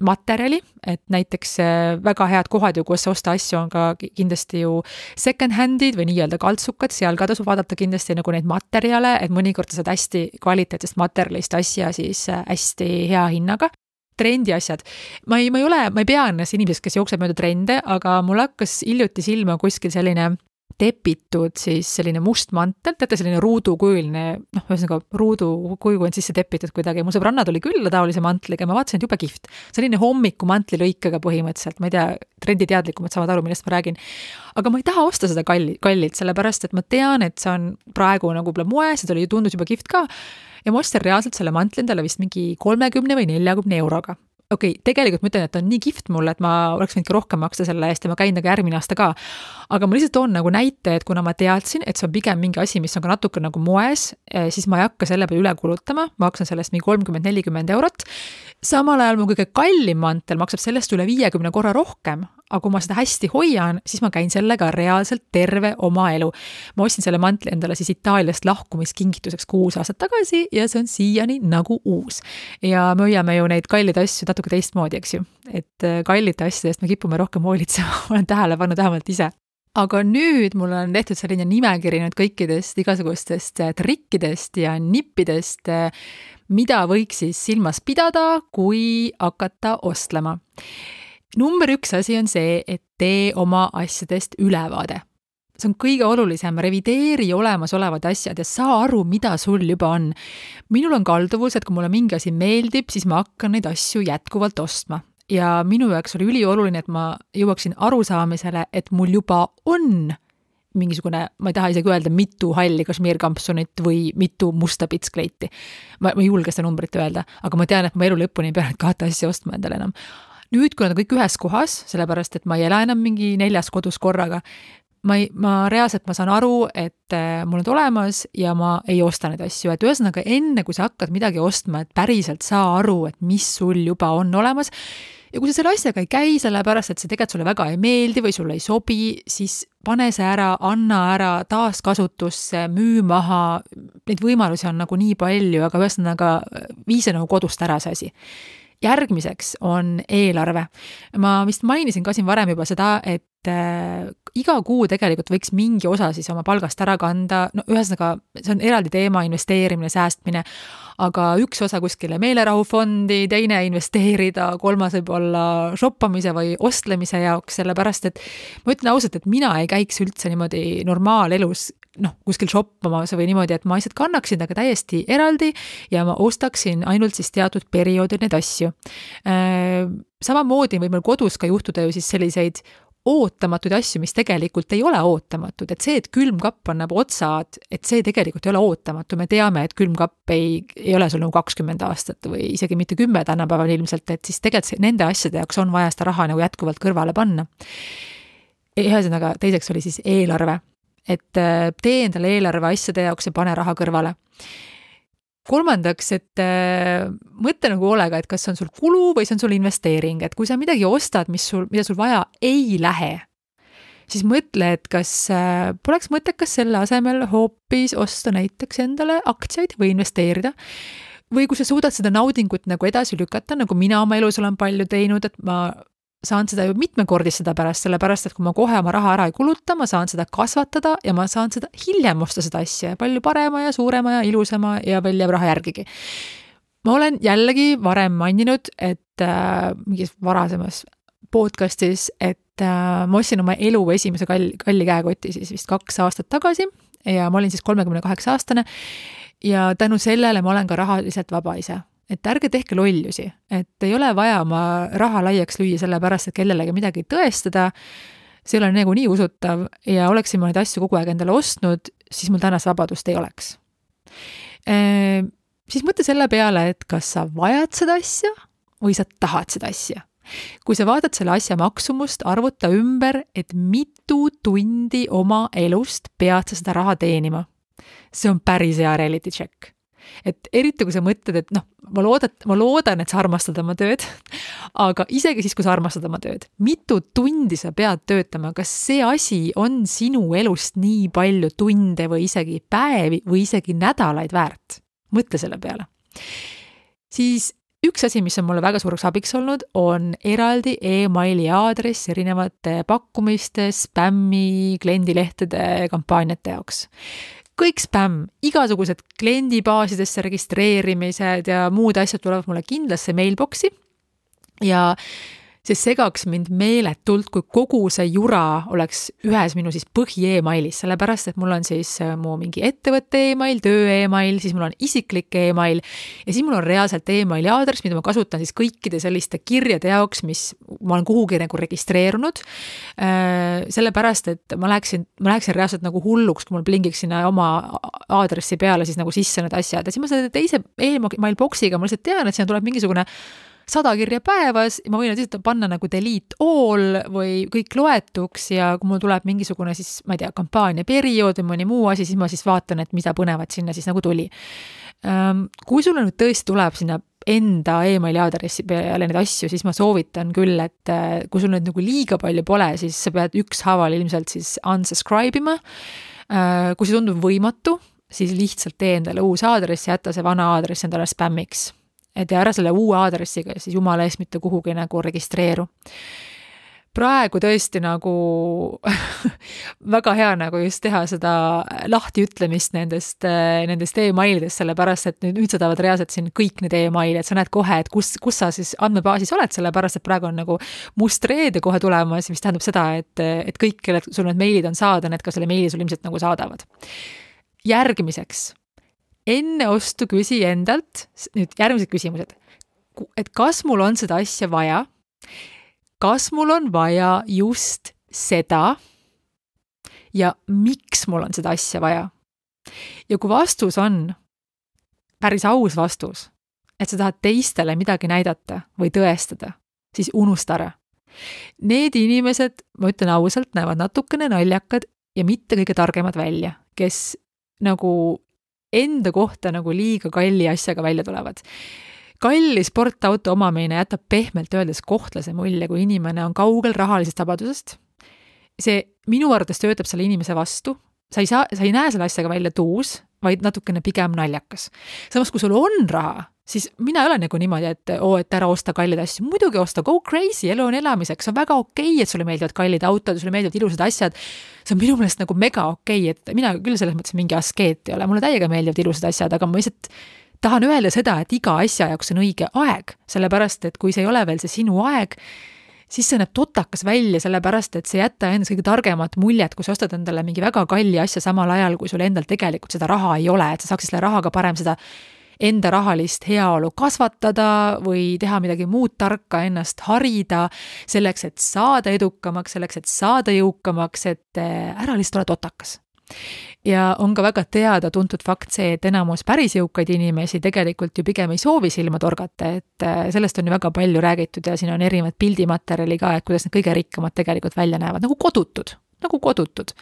materjali, et näiteks äh, väga head kohad ju, kus osta asju, on ka kindlasti ju second-hand'id või nii-öelda kaltsukad, seal ka tasub vaadata kindlasti nagu neid materjale, et mõnikord sa saad hästi kvaliteetsest materjalist asja siis äh, hästi hea hinnaga trendiasjad. ma ei, ma ei ole, ma ei pea ennast inimeseks, kes jookseb mööda trende, aga mul hakkas hiljuti silma kuskil selline tepitud siis selline must mantel, teate, selline ruudukujuline, noh, ühesõnaga ruudukuju on sisse tepitud kuidagi, mu sõbranna tuli külla taolise mantliga, ma vaatasin, et jube kihvt. selline hommikumantli-lõikega põhimõtteliselt, ma ei tea, trenditeadlikumad saavad aru, millest ma räägin. aga ma ei taha osta seda kalli, kallilt, sellepärast et ma tean, et see on praegu nagu võib-olla moes ja ta oli, tundus juba kihvt ka. ja ma ostsin reaalselt selle mantli endale vist mingi kolmekümne või neljakümne euroga okei okay,, tegelikult ma ütlen, et ta on nii kihvt mulle, et ma oleks võinud ka rohkem maksta selle eest ja ma käin nagu järgmine aasta ka. aga ma lihtsalt toon nagu näite, et kuna ma teadsin, et see on pigem mingi asi, mis on ka natuke nagu moes, eh, siis ma ei hakka selle peale üle kulutama, maksan sellest mingi kolmkümmend, nelikümmend eurot. samal ajal mu kõige kallim mantel maksab sellest üle viiekümne korra rohkem, aga kui ma seda hästi hoian, siis ma käin sellega reaalselt terve oma elu. ma ostsin selle mantli endale siis Itaaliast lahkumiskingituseks kuus aastat tagasi ja see on siiani nagu uus. ja me hoiame ju neid kalleid asju natuke teistmoodi, eks ju. et äh, kallite asjade eest me kipume rohkem hoolitsema olen tähele pannud vähemalt ise aga nüüd mul on tehtud selline nimekiri nüüd kõikidest igasugustest äh, trikkidest ja nippidest, äh, mida võiks siis silmas pidada, kui hakata ostlema number üks asi on see, et tee oma asjadest ülevaade. see on kõige olulisem, revideeri olemasolevad asjad ja saa aru, mida sul juba on. minul on kalduvus, et kui mulle mingi asi meeldib, siis ma hakkan neid asju jätkuvalt ostma ja minu jaoks oli ülioluline, et ma jõuaksin arusaamisele, et mul juba on mingisugune, ma ei taha isegi öelda, mitu halli kašmiirkampsunit või mitu musta pitskleiti. ma, ma ei julge seda numbrit öelda, aga ma tean, et ma elu lõpuni ei pea neid kahte asja ostma endale enam nüüd, kui nad kõik ühes kohas, sellepärast et ma ei ela enam mingi neljas kodus korraga, ma ei, ma reaalselt, ma saan aru, et äh, mul on olemas ja ma ei osta neid asju, et ühesõnaga enne, kui sa hakkad midagi ostma, et päriselt saa aru, et mis sul juba on olemas, ja kui sa selle asjaga ei käi, sellepärast et see tegelikult sulle väga ei meeldi või sulle ei sobi, siis pane see ära, anna ära taaskasutusse, müü maha, neid võimalusi on nagu nii palju, aga ühesõnaga vii see nagu kodust ära, see asi järgmiseks on eelarve. ma vist mainisin ka siin varem juba seda, et äh, iga kuu tegelikult võiks mingi osa siis oma palgast ära kanda, no ühesõnaga, see on eraldi teema, investeerimine, säästmine, aga üks osa kuskile meelerahufondi, teine investeerida, kolmas võib-olla shoppamise või ostlemise jaoks, sellepärast et ma ütlen ausalt, et mina ei käiks üldse niimoodi normaalelus noh, kuskil shoppamas või niimoodi, et ma lihtsalt kannaksin temaga täiesti eraldi ja ma ostaksin ainult siis teatud perioodil neid asju. Äh, samamoodi võib meil kodus ka juhtuda ju siis selliseid ootamatuid asju, mis tegelikult ei ole ootamatud, et see, et külmkapp on nagu otsad, et see tegelikult ei ole ootamatu, me teame, et külmkapp ei, ei ole sul nagu kakskümmend aastat või isegi mitte kümme tänapäeval ilmselt, et siis tegelikult nende asjade jaoks on vaja seda raha nagu jätkuvalt kõrvale panna. ühesõnaga, teiseks oli siis eelarve, et äh, tee endale eelarve asjade jaoks ja pane raha kõrvale kolmandaks, et äh, mõtle nagu hoolega, et kas see on sul kulu või see on sul investeering, et kui sa midagi ostad, mis sul, mida sul vaja ei lähe, siis mõtle, et kas äh, poleks mõttekas selle asemel hoopis osta näiteks endale aktsiaid või investeerida. või kui sa suudad seda naudingut nagu edasi lükata, nagu mina oma elus olen palju teinud, et ma saan seda ju mitmekordistada pärast, sellepärast et kui ma kohe oma raha ära ei kuluta, ma saan seda kasvatada ja ma saan seda hiljem osta seda asja palju parema ja suurema ja ilusama ja veel jääb raha järgigi. ma olen jällegi varem maininud, et äh, mingis varasemas podcast'is, et äh, ma ostsin oma elu esimese kalli, kalli käekoti siis vist kaks aastat tagasi ja ma olin siis kolmekümne kaheksa aastane ja tänu sellele ma olen ka rahaliselt vaba ise et ärge tehke lollusi, et ei ole vaja oma raha laiaks lüüa sellepärast, et kellelegi midagi tõestada, see ei ole nagunii usutav ja oleksin ma neid asju kogu aeg endale ostnud, siis mul tänast vabadust ei oleks e,. siis mõtle selle peale, et kas sa vajad seda asja või sa tahad seda asja. kui sa vaatad selle asja maksumust, arvuta ümber, et mitu tundi oma elust pead sa seda raha teenima. see on päris hea reality check et eriti, kui sa mõtled, et noh, ma loodan, ma loodan, et sa armastad oma tööd, aga isegi siis, kui sa armastad oma tööd, mitu tundi sa pead töötama, kas see asi on sinu elust nii palju tunde või isegi päevi või isegi nädalaid väärt? mõtle selle peale. siis üks asi, mis on mulle väga suureks abiks olnud, on eraldi emaili aadress erinevate pakkumiste, spämmi, kliendilehtede, kampaaniate jaoks kõik spämm, igasugused kliendibaasidesse registreerimised ja muud asjad tulevad mulle kindlasse mailbox'i ja see segaks mind meeletult, kui kogu see jura oleks ühes minu siis põhi emailis, sellepärast et mul on siis äh, mu mingi ettevõtte email, töö email, siis mul on isiklik email ja siis mul on reaalselt emaili aadress, mida ma kasutan siis kõikide selliste kirjade jaoks, mis ma olen kuhugi nagu registreerunud. Äh, sellepärast, et ma läheksin, ma läheksin reaalselt nagu hulluks, kui mul plingiks sinna oma aadressi peale siis nagu sisse need asjad ja siis ma selle teise email box'iga ma lihtsalt tean, et sinna tuleb mingisugune sada kirja päevas, ma võin lihtsalt panna nagu delete all või kõik loetuks ja kui mul tuleb mingisugune siis, ma ei tea, kampaaniaperiood või mõni muu asi, siis ma siis vaatan, et mida põnevat sinna siis nagu tuli. Ehm, kui sulle nüüd tõesti tuleb sinna enda emaili aadressi peale neid asju, siis ma soovitan küll, et äh, kui sul nüüd nagu liiga palju pole, siis sa pead ükshaaval ilmselt siis unsubscribe ima. Äh, kui see tundub võimatu, siis lihtsalt tee endale uus aadress, jäta see vana aadress endale spämmiks ja ära selle uue aadressiga siis jumala eest mitte kuhugi nagu registreeru. praegu tõesti nagu väga hea nagu just teha seda lahtiütlemist nendest, nendest emailidest, sellepärast et nüüd, nüüd sa tahavad reaalselt siin kõik need emailid, sa näed kohe, et kus, kus sa siis andmebaasis oled, sellepärast et praegu on nagu must reede kohe tulemas, mis tähendab seda, et, et kõik, kellelt sul need meilid on saada, need ka selle meili sul ilmselt nagu saadavad. järgmiseks enne ostu küsi endalt nüüd järgmised küsimused. et kas mul on seda asja vaja? kas mul on vaja just seda? ja miks mul on seda asja vaja? ja kui vastus on päris aus vastus, et sa tahad teistele midagi näidata või tõestada, siis unusta ära. Need inimesed, ma ütlen ausalt, näevad natukene naljakad ja mitte kõige targemad välja, kes nagu enda kohta nagu liiga kalli asjaga välja tulevad. kalli sportauto omamine jätab pehmelt öeldes kohtlase mulje, kui inimene on kaugel rahalisest vabadusest. see minu arvates töötab selle inimese vastu, sa ei saa, sa ei näe selle asjaga välja tuus, vaid natukene pigem naljakas. samas, kui sul on raha, siis mina ei ole nagu niimoodi, et oo oh,, et ära osta kalleid asju, muidugi osta, go crazy, elu on elamiseks, on väga okei okay,, et sulle meeldivad kallid autod sulle meeldivad ilusad asjad. see on minu meelest nagu mega okei okay,, et mina küll selles mõttes mingi askeet ei ole, mulle täiega meeldivad ilusad asjad, aga ma lihtsalt tahan öelda seda, et iga asja jaoks on õige aeg, sellepärast et kui see ei ole veel see sinu aeg, siis see näeb totakas välja, sellepärast et see ei jäta endast kõige targemat muljet, kui sa ostad endale mingi väga kalli asja samal ajal, kui sul endal tegelikult seda raha ei ole, et sa saaksid selle rahaga parem seda enda rahalist heaolu kasvatada või teha midagi muud tarka, ennast harida, selleks, et saada edukamaks, selleks, et saada jõukamaks, et eh, ära lihtsalt ole totakas ja on ka väga teada-tuntud fakt see, et enamus päris jõukaid inimesi tegelikult ju pigem ei soovi silma torgata, et eh, sellest on ju väga palju räägitud ja siin on erinevat pildimaterjali ka, et kuidas need kõige rikkamad tegelikult välja näevad, nagu kodutud, nagu kodutud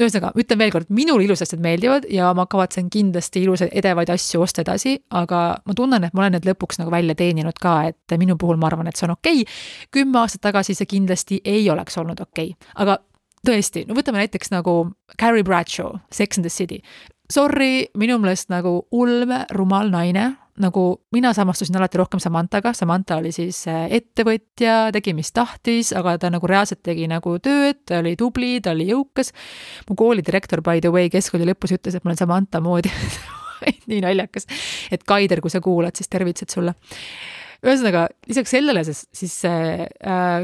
ühesõnaga, ütlen veel kord, minule ilusad asjad meeldivad ja ma kavatsen kindlasti ilusaid edevaid asju osta edasi, aga ma tunnen, et ma olen need lõpuks nagu välja teeninud ka, et minu puhul ma arvan, et see on okei okay.. kümme aastat tagasi see kindlasti ei oleks olnud okei okay., aga tõesti, no võtame näiteks nagu Carrie Bradshaw, Sex and the City. Sorry, minu meelest nagu ulme rumal naine nagu mina samastusin alati rohkem Samantaga, Samanta oli siis äh, ettevõtja, tegi, mis tahtis, aga ta nagu reaalselt tegi nagu tööd, ta oli tubli, ta oli jõukas. mu koolidirektor, by the way, keskkooli lõpus ütles, et ma olen Samanta moodi nii naljakas. et Kaider, kui sa kuulad, siis tervitused sulle ühesõnaga, lisaks sellele siis, siis äh,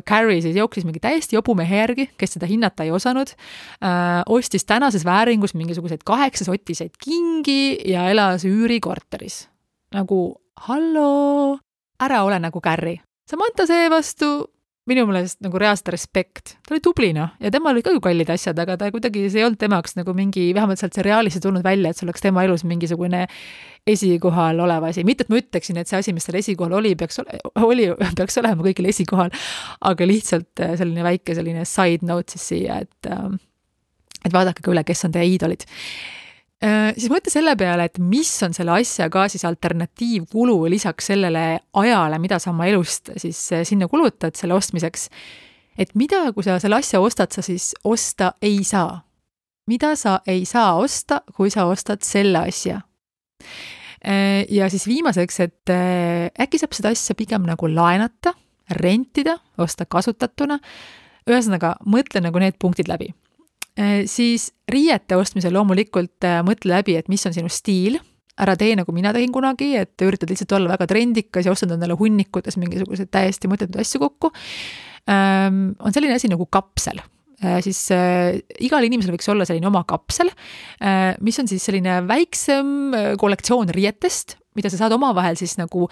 Carrie siis jooksis mingi täiesti jobu mehe järgi, kes seda hinnata ei osanud äh,, ostis tänases vääringus mingisuguseid kaheksasotiseid kingi ja elas üürikorteris nagu halloo, ära ole nagu Carri. Samantha seevastu minu meelest nagu reaalselt respekt, ta oli tubli noh, ja temal olid ka ju kallid asjad, aga ta kuidagi, see ei olnud tema jaoks nagu mingi, vähemalt sealt seriaalis ei tulnud välja, et see oleks tema elus mingisugune esikohal olev asi, mitte et ma ütleksin, et see asi, mis tal esikohal oli, peaks ole-, oli, peaks olema kõigil esikohal, aga lihtsalt äh, selline väike selline side note siis siia, et äh, et vaadake ka üle, kes on teie iidolid siis mõtle selle peale, et mis on selle asja ka siis alternatiivkulu lisaks sellele ajale, mida sa oma elust siis äh, sinna kulutad selle ostmiseks. et mida, kui sa selle asja ostad, sa siis osta ei saa. mida sa ei saa osta, kui sa ostad selle asja. Äh, ja siis viimaseks, et äkki saab seda asja pigem nagu laenata, rentida, osta kasutatuna. ühesõnaga, mõtle nagu need punktid läbi Äh, siis riiete ostmisel loomulikult äh, mõtle läbi, et mis on sinu stiil, ära tee nagu mina tegin kunagi, et üritad lihtsalt olla väga trendikas ja ostad endale hunnikutes mingisuguseid täiesti mõttetuid asju kokku. Ähm, on selline asi nagu kapsel. Äh, siis äh, igal inimesel võiks olla selline oma kapsel äh,, mis on siis selline väiksem kollektsioon riietest, mida sa saad omavahel siis nagu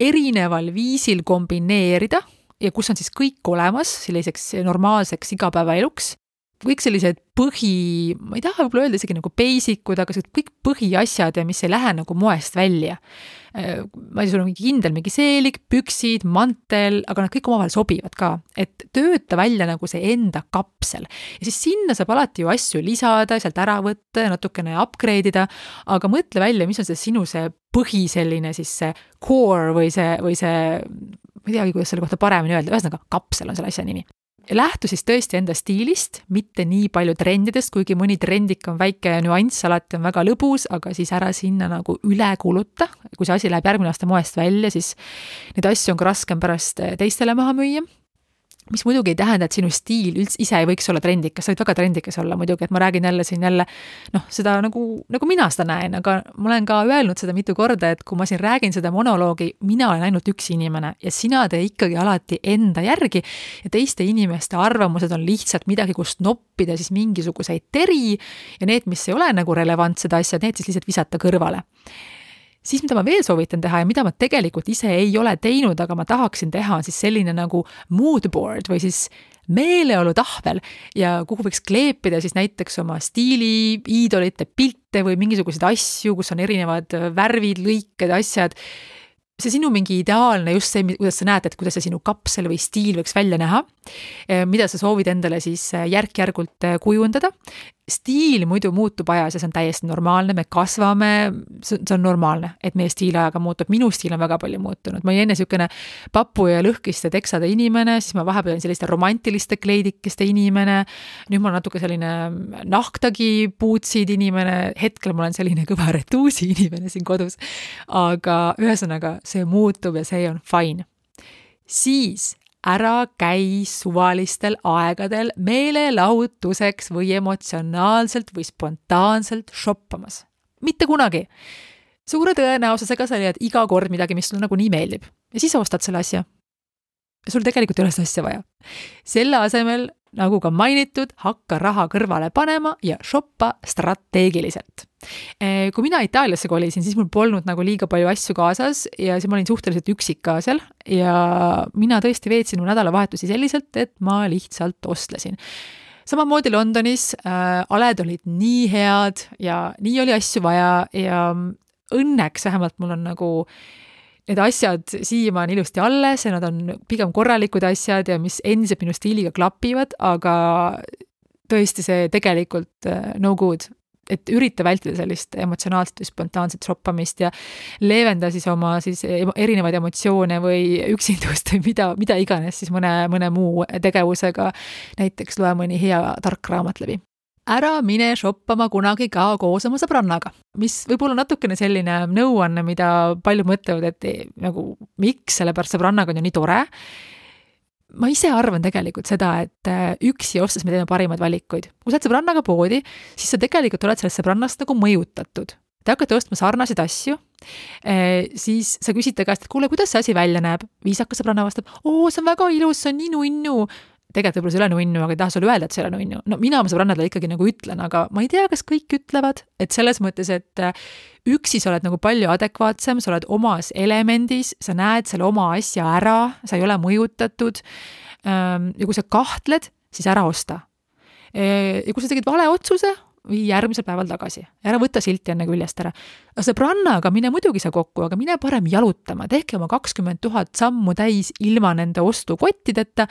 erineval viisil kombineerida ja kus on siis kõik olemas selliseks normaalseks igapäevaeluks kõik sellised põhi, ma ei taha võib-olla öelda isegi nagu basic ud, aga kõik põhiasjad ja mis ei lähe nagu moest välja. Äh, ma ei tea, sul on mingi kindel mingi seelik, püksid, mantel, aga nad kõik omavahel sobivad ka, et tööta välja nagu see enda kapsel. ja siis sinna saab alati ju asju lisada, sealt ära võtta ja natukene upgrade ida, aga mõtle välja, mis on see sinu see põhi selline siis see core või see, või see ma ei teagi, kuidas selle kohta paremini öelda, ühesõnaga kapsel on selle asja nimi lähtu siis tõesti enda stiilist, mitte nii palju trendidest, kuigi mõni trendik on väike nüanss, alati on väga lõbus, aga siis ära sinna nagu üle kuluta. kui see asi läheb järgmine aasta moest välja, siis neid asju on ka raskem pärast teistele maha müüa mis muidugi ei tähenda, et sinu stiil üldse ise ei võiks olla trendikas, sa võid väga trendikas olla muidugi, et ma räägin jälle siin jälle noh, seda nagu, nagu mina seda näen, aga ma olen ka öelnud seda mitu korda, et kui ma siin räägin seda monoloogi, mina olen ainult üks inimene ja sina tee ikkagi alati enda järgi ja teiste inimeste arvamused on lihtsalt midagi, kust noppida siis mingisuguseid teri ja need, mis ei ole nagu relevantsed asjad, need siis lihtsalt visata kõrvale siis mida ma veel soovitan teha ja mida ma tegelikult ise ei ole teinud, aga ma tahaksin teha, on siis selline nagu mood board või siis meeleolutahvel ja kuhu võiks kleepida siis näiteks oma stiili, iidolite pilte või mingisuguseid asju, kus on erinevad värvid, lõiked, asjad see sinu mingi ideaalne, just see, kuidas sa näed, et kuidas see sinu kapsel või stiil võiks välja näha, eh, mida sa soovid endale siis eh, järk-järgult kujundada. Stiil muidu muutub ajas ja see on täiesti normaalne, me kasvame, see on normaalne, et meie stiil ajaga muutub, minu stiil on väga palju muutunud, ma olin enne niisugune papu ja lõhkiste teksade inimene, siis ma vahepeal olin selliste romantiliste kleidikeste inimene, nüüd ma olen natuke selline nahktagi puutsid inimene, hetkel ma olen selline kõva retuusi inimene siin kodus, aga ühesõnaga, see muutub ja see on fine. siis ära käi suvalistel aegadel meelelahutuseks või emotsionaalselt või spontaanselt shoppamas. mitte kunagi. suure tõenäosusega sa leiad iga kord midagi, mis sulle nagunii meeldib ja siis ostad selle asja. sul tegelikult ei ole seda asja vaja. selle asemel, nagu ka mainitud, hakka raha kõrvale panema ja shoppa strateegiliselt. Eh, kui mina Itaaliasse kolisin, siis mul polnud nagu liiga palju asju kaasas ja siis ma olin suhteliselt üksik ka seal ja mina tõesti veetsin mu nädalavahetusi selliselt, et ma lihtsalt ostlesin samamoodi Londonis äh, aled olid nii head ja nii oli asju vaja ja õnneks vähemalt mul on nagu need asjad siiamaani ilusti alles ja nad on pigem korralikud asjad ja mis endiselt minu stiiliga klapivad, aga tõesti see tegelikult äh, no good et ürita vältida sellist emotsionaalset või spontaanset shoppamist ja leevenda siis oma siis erinevaid emotsioone või üksindust või mida, mida iganes siis mõne, mõne muu tegevusega. näiteks loe mõni hea tark raamat läbi ära mine shoppama kunagi ka koos oma sõbrannaga, mis võib olla natukene selline nõuanne, mida paljud mõtlevad, et nagu miks, sellepärast sõbrannaga on ju nii tore ma ise arvan tegelikult seda, et äh, üksi ostes me teeme parimaid valikuid. kui sa oled sõbrannaga poodi, siis sa tegelikult oled sellest sõbrannast nagu mõjutatud. Te hakkate ostma sarnaseid asju, äh, siis sa küsid ta käest, et kuule, kuidas see asi välja näeb. viisakas sõbranna vastab, oo, see on väga ilus, see on nii nunnu tegelikult võib-olla see ei ole nunnu, aga ei taha sulle öelda, et see ei ole nunnu. no mina oma sõbrannadele ikkagi nagu ütlen, aga ma ei tea, kas kõik ütlevad, et selles mõttes, et äh, üksi sa oled nagu palju adekvaatsem, sa oled omas elemendis, sa näed selle oma asja ära, sa ei ole mõjutatud. Ähm, ja kui sa kahtled, siis ära osta. Äh, ja kui sa tegid vale otsuse, vii järgmisel päeval tagasi, ära võta silti enne küljest ära. sõbrannaga mine muidugi sa kokku, aga mine parem jalutama, tehke oma kakskümmend tuhat sammu täis ilma nende ostukottideta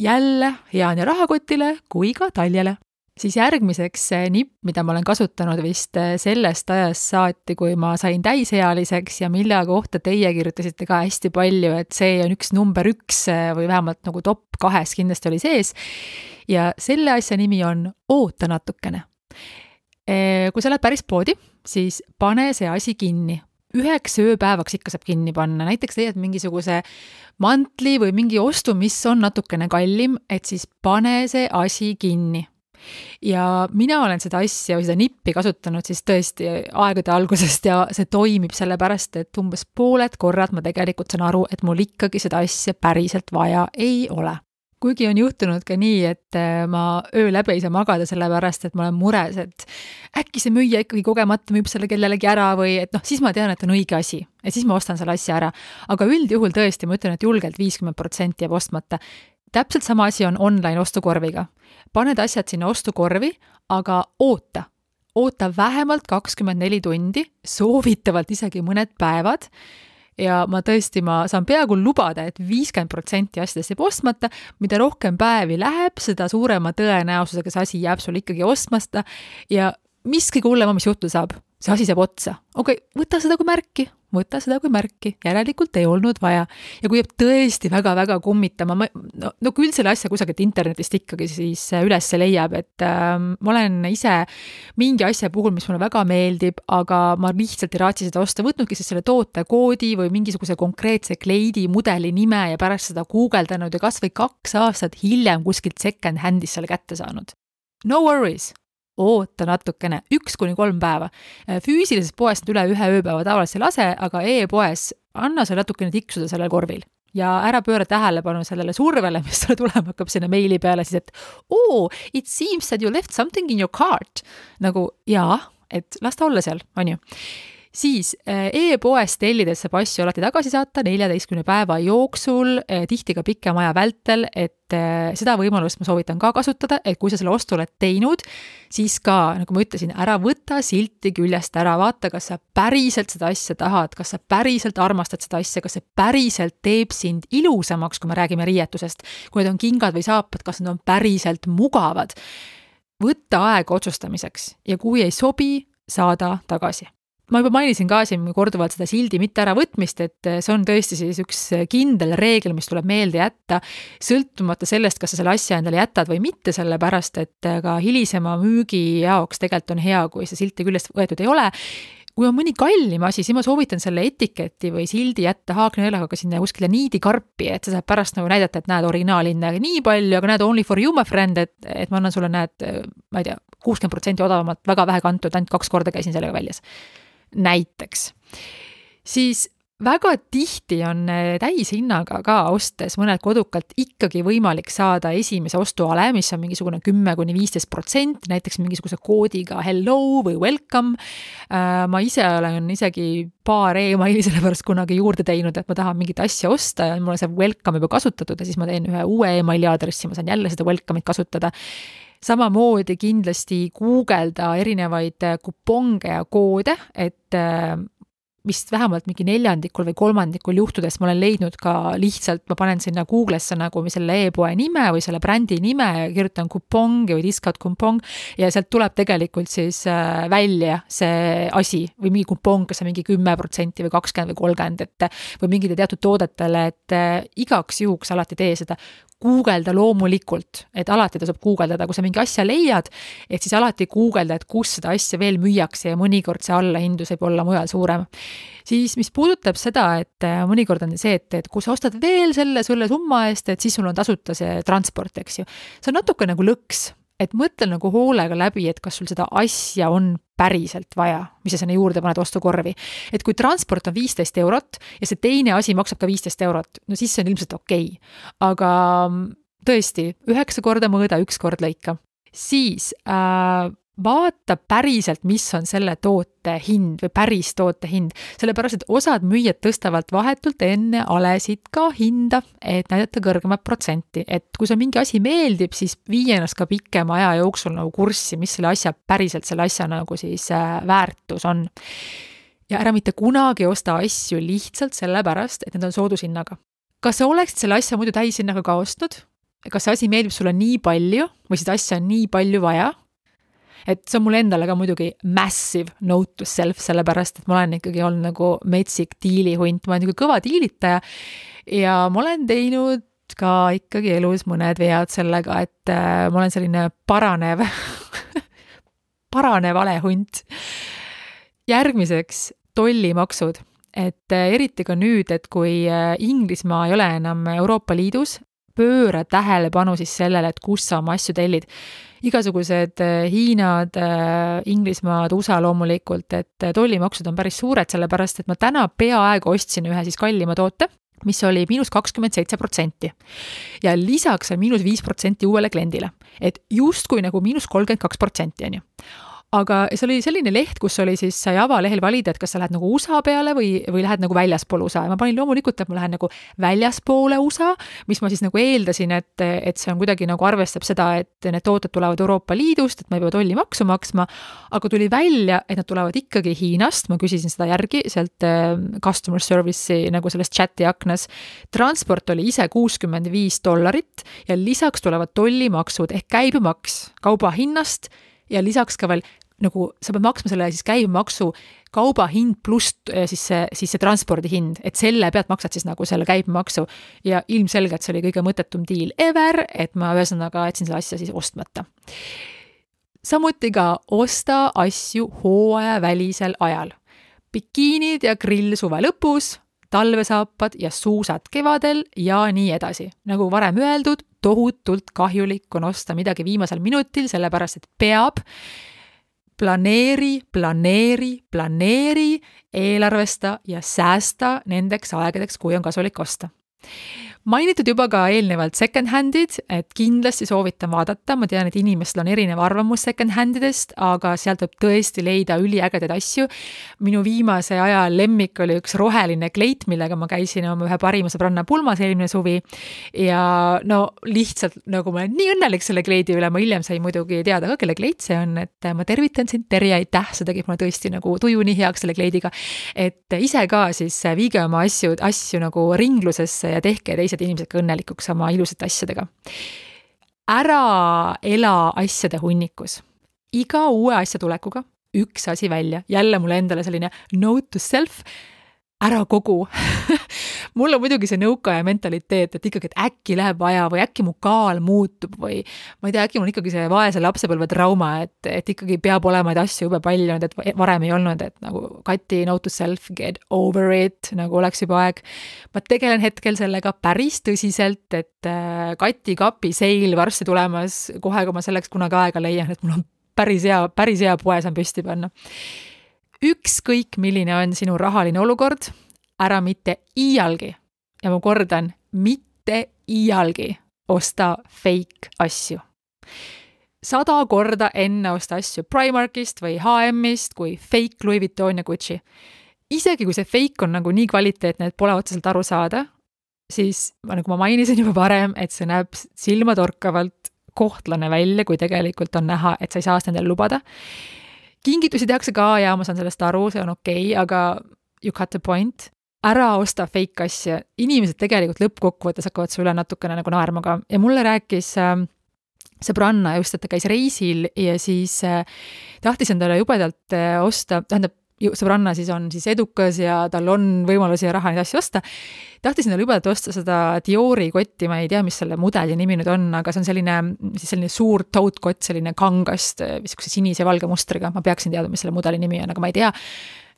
jälle hea nii rahakotile kui ka taljele. siis järgmiseks nipp, mida ma olen kasutanud vist äh, sellest ajast saati, kui ma sain täisealiseks ja mille kohta teie kirjutasite ka hästi palju, et see on üks number üks äh, või vähemalt nagu top kahes kindlasti oli sees. ja selle asja nimi on oota natukene. Äh, kui sa lähed päris poodi, siis pane see asi kinni, üheks ööpäevaks ikka saab kinni panna, näiteks leiad mingisuguse mantli või mingi ostu, mis on natukene kallim, et siis pane see asi kinni. ja mina olen seda asja või seda nippi kasutanud siis tõesti aegade algusest ja see toimib sellepärast, et umbes pooled korrad ma tegelikult saan aru, et mul ikkagi seda asja päriselt vaja ei ole kuigi on juhtunud ka nii, et äh, ma öö läbi ei saa magada, sellepärast et ma olen mures, et äkki see müüja ikkagi kogemata müüb selle kellelegi ära või et noh, siis ma tean, et on õige asi. ja siis ma ostan selle asja ära. aga üldjuhul tõesti, ma ütlen, et julgelt viiskümmend protsenti jääb ostmata. täpselt sama asi on online ostukorviga. paned asjad sinna ostukorvi, aga oota oota vähemalt kakskümmend neli tundi, soovitavalt isegi mõned päevad ja ma tõesti, ma saan peaaegu lubada et, et viiskümmend protsenti asjadest jääb ostmata, mida rohkem päevi läheb, seda suurema tõenäosusega see asi jääb sul ikkagi ostmata. Ja mis kõige hullem on, mis juhtuda saab, see asi saab otsa. okei okay,, võta seda kui märki, võta seda kui märki, järelikult ei olnud vaja. ja kui jääb tõesti väga-väga kummitama, ma, no, no küll selle asja kusagilt internetist ikkagi siis üles leiab, et äh, ma olen ise mingi asja puhul, mis mulle väga meeldib, aga ma lihtsalt ei raatsi seda osta, võtnudki siis selle tootekoodi või mingisuguse konkreetse kleidi mudeli nime ja pärast seda guugeldanud ja kas või kaks aastat hiljem kuskilt second-hand'is selle kätte saanud. No worries, oota natukene, üks kuni kolm päeva. füüsilises poes nad üle ühe ööpäeva tavaliselt ei lase, aga e-poes anna seal natukene tiksuda sellel korvil ja ära pööra tähelepanu sellele survele, mis sulle tulema hakkab sinna meili peale siis, et oo oh,, it seems that you left something in your cart. nagu jaa, et las ta olla seal, on ju siis äh, e-poest tellides saab asju alati tagasi saata neljateistkümne päeva jooksul, äh, tihti ka pikema aja vältel, et äh, seda võimalust ma soovitan ka kasutada, et kui sa selle ostu oled teinud, siis ka, nagu ma ütlesin, ära võta silti küljest ära, vaata, kas sa päriselt seda asja tahad, kas sa päriselt armastad seda asja, kas see päriselt teeb sind ilusamaks, kui me räägime riietusest. kui need on kingad või saapad, kas nad on päriselt mugavad. võtta aega otsustamiseks ja kui ei sobi, saada tagasi ma juba mainisin ka siin korduvalt seda sildi mitte äravõtmist, et see on tõesti siis üks kindel reegel, mis tuleb meelde jätta, sõltumata sellest, kas sa selle asja endale jätad või mitte, sellepärast et ka hilisema müügi jaoks tegelikult on hea, kui see silti küljest võetud ei ole. Kui on mõni kallim asi, siis ma soovitan selle etiketi või sildi jätta haaknõelaga ka sinna kuskile niidikarpi, et sa saad pärast nagu näidata, et näed, originaalhinda nii palju, aga näed, only for you my friend, et, et ma annan sulle, näed, ma ei tea, kuuskümmend protsenti odavamalt, väga vähe kantud, ainult kaks korda käisin sellega väljas näiteks. siis väga tihti on äh, täishinnaga ka ostes mõned kodukalt ikkagi võimalik saada esimese ostuale, mis on mingisugune kümme kuni viisteist protsenti, näiteks mingisuguse koodiga hello või welcome. Äh, ma ise olen isegi paar emaili selle pärast kunagi juurde teinud, et ma tahan mingit asja osta ja mul on see welcome juba kasutatud ja siis ma teen ühe uue emaili aadressi, ma saan jälle seda welcome'it kasutada samamoodi kindlasti guugelda erinevaid kuponge ja koode, et äh, vist vähemalt mingi neljandikul või kolmandikul juhtudest ma olen leidnud ka lihtsalt, ma panen sinna Google'isse nagu selle e-poe nime või selle brändi nime ja kirjutan kupong või discount kupong ja sealt tuleb tegelikult siis äh, välja see asi või mingi kupong, kas see mingi kümme protsenti või kakskümmend või kolmkümmend, et või mingite teatud toodetele, et äh, igaks juhuks alati tee seda guugelda loomulikult, et alati tasub guugeldada, kui sa mingi asja leiad, et siis alati guugelda, et kus seda asja veel müüakse ja mõnikord see allahindlus võib olla mujal suurem. siis mis puudutab seda, et äh, mõnikord on see, et, et kui sa ostad veel selle selle summa eest, et siis sul on tasuta see transport, eks ju. see on natuke nagu lõks et mõtle nagu hoolega läbi, et kas sul seda asja on päriselt vaja, mis sa sinna juurde paned ostukorvi. et kui transport on viisteist eurot ja see teine asi maksab ka viisteist eurot, no siis see on ilmselt okei okay.. aga mm, tõesti, üheksa korda mõõda, üks kord lõika. siis äh, vaata päriselt, mis on selle toote hind või päris toote hind, sellepärast et osad müüjad tõstavad vahetult enne alesid ka hinda, et näidata kõrgemat protsenti, et kui sulle mingi asi meeldib, siis vii ennast ka pikema aja jooksul nagu kurssi, mis selle asja, päriselt selle asja nagu siis äh, väärtus on. ja ära mitte kunagi osta asju lihtsalt sellepärast, et need on soodushinnaga. kas sa oleksid selle asja muidu täishinnaga ka ostnud? kas see asi meeldib sulle nii palju või seda asja on nii palju vaja, et see on mulle endale ka muidugi massive note to self, sellepärast et ma olen ikkagi olnud nagu metsik diilihunt, ma olen niisugune kõva diilitaja ja ma olen teinud ka ikkagi elus mõned vead sellega, et äh, ma olen selline paranev paranev valehunt. järgmiseks tollimaksud. Et äh, eriti ka nüüd, et kui äh, Inglismaa ei ole enam Euroopa Liidus, pööra tähelepanu siis sellele, et kust sa oma asju tellid igasugused äh, Hiinad, äh, Inglismaad, USA loomulikult, et äh, tollimaksud on päris suured, sellepärast et ma täna peaaegu ostsin ühe siis kallima toote mis oli miinus kakskümmend seitse protsenti. ja lisaks on miinus viis protsenti uuele kliendile. et justkui nagu miinus kolmkümmend kaks protsenti, on ju aga see oli selline leht, kus oli siis, sai avalehel valida, et kas sa lähed nagu USA peale või, või lähed nagu väljaspool USA. Ja ma panin loomulikult, et ma lähen nagu väljaspoole USA, mis ma siis nagu eeldasin, et, et see on kuidagi nagu arvestab seda, et need tooted tulevad Euroopa Liidust, et ma ei pea tollimaksu maksma, aga tuli välja, et nad tulevad ikkagi Hiinast, ma küsisin seda järgi sealt äh, customer service'i nagu selles chati aknas. transport oli ise kuuskümmend viis dollarit ja lisaks tulevad tollimaksud ehk käibemaks kauba hinnast ja lisaks ka veel nagu sa pead maksma selle siis käibemaksu kauba hind pluss äh, siis see, siis see transpordi hind, et selle pealt maksad siis nagu selle käibemaksu. ja ilmselgelt see oli kõige mõttetum deal ever, et ma ühesõnaga jätsin selle asja siis ostmata. samuti ka osta asju hooajavälisel ajal. bikiinid ja grill suve lõpus, talvesaapad ja suusad kevadel ja nii edasi. nagu varem öeldud, tohutult kahjulik on osta midagi viimasel minutil, sellepärast et peab planeeri, planeeri, planeeri, eelarvesta ja säästa nendeks aegadeks, kui on kasulik osta mainitud juba ka eelnevalt second-hand'id, et kindlasti soovitan vaadata, ma tean, et inimestel on erinev arvamus second-hand idest, aga sealt võib tõesti leida üliägedaid asju. minu viimase aja lemmik oli üks roheline kleit, millega ma käisin oma ühe parima sõbranna pulmas eelmine suvi. ja no lihtsalt nagu ma olen nii õnnelik selle kleidi üle, ma hiljem sain muidugi teada ka, kelle kleit see on, et ma tervitan sind, Terje, aitäh, see tegi mulle tõesti nagu tuju nii heaks selle kleidiga. et ise ka siis viige oma asju, asju nagu ringlusesse ja tehke teisi teised inimesed ka õnnelikuks oma ilusate asjadega. ära ela asjade hunnikus. iga uue asja tulekuga üks asi välja, jälle mulle endale selline note to self ära kogu mul on muidugi see nõukaaja mentaliteet, et ikkagi, et äkki läheb vaja või äkki mu kaal muutub või ma ei tea, äkki mul ikkagi see vaese lapsepõlve trauma, et, et ikkagi peab olema neid asju jube palju, et varem ei olnud, et nagu Kati note to self, get over it, nagu oleks juba aeg. ma tegelen hetkel sellega päris tõsiselt, et äh, Kati kapi seil varsti tulemas, kohe, kui ma selleks kunagi aega leian, et mul on päris hea, päris hea poe saan püsti panna ükskõik, milline on sinu rahaline olukord, ära mitte iialgi ja ma kordan, mitte iialgi osta fake asju. sada korda enne osta asju Primarkist või HM-ist kui fake Louis Vuitton ja Gucci. isegi kui see fake on nagu nii kvaliteetne, et pole otseselt aru saada, siis nagu ma mainisin juba varem, et see näeb silmatorkavalt kohtlane välja, kui tegelikult on näha, et sa ei saa seda endale lubada. Kingitusi tehakse ka ja ma saan sellest aru, see on okei okay,, aga you cut the point. Ära osta fake asja, inimesed tegelikult lõppkokkuvõttes hakkavad su üle natukene nagu naerma ka. Ja mulle rääkis äh, sõbranna just, et ta käis reisil ja siis äh, tahtis endale jubedalt äh, osta, tähendab, sõbranna siis on siis edukas ja tal on võimalusi ja raha neid asju osta. tahtis endale jubedalt osta seda Diori kotti, ma ei tea, mis selle mudeli nimi nüüd on, aga see on selline, siis selline suur tote-kott, selline kangast, niisuguse sinise valge mustriga, ma peaksin teadma, mis selle mudeli nimi on, aga ma ei tea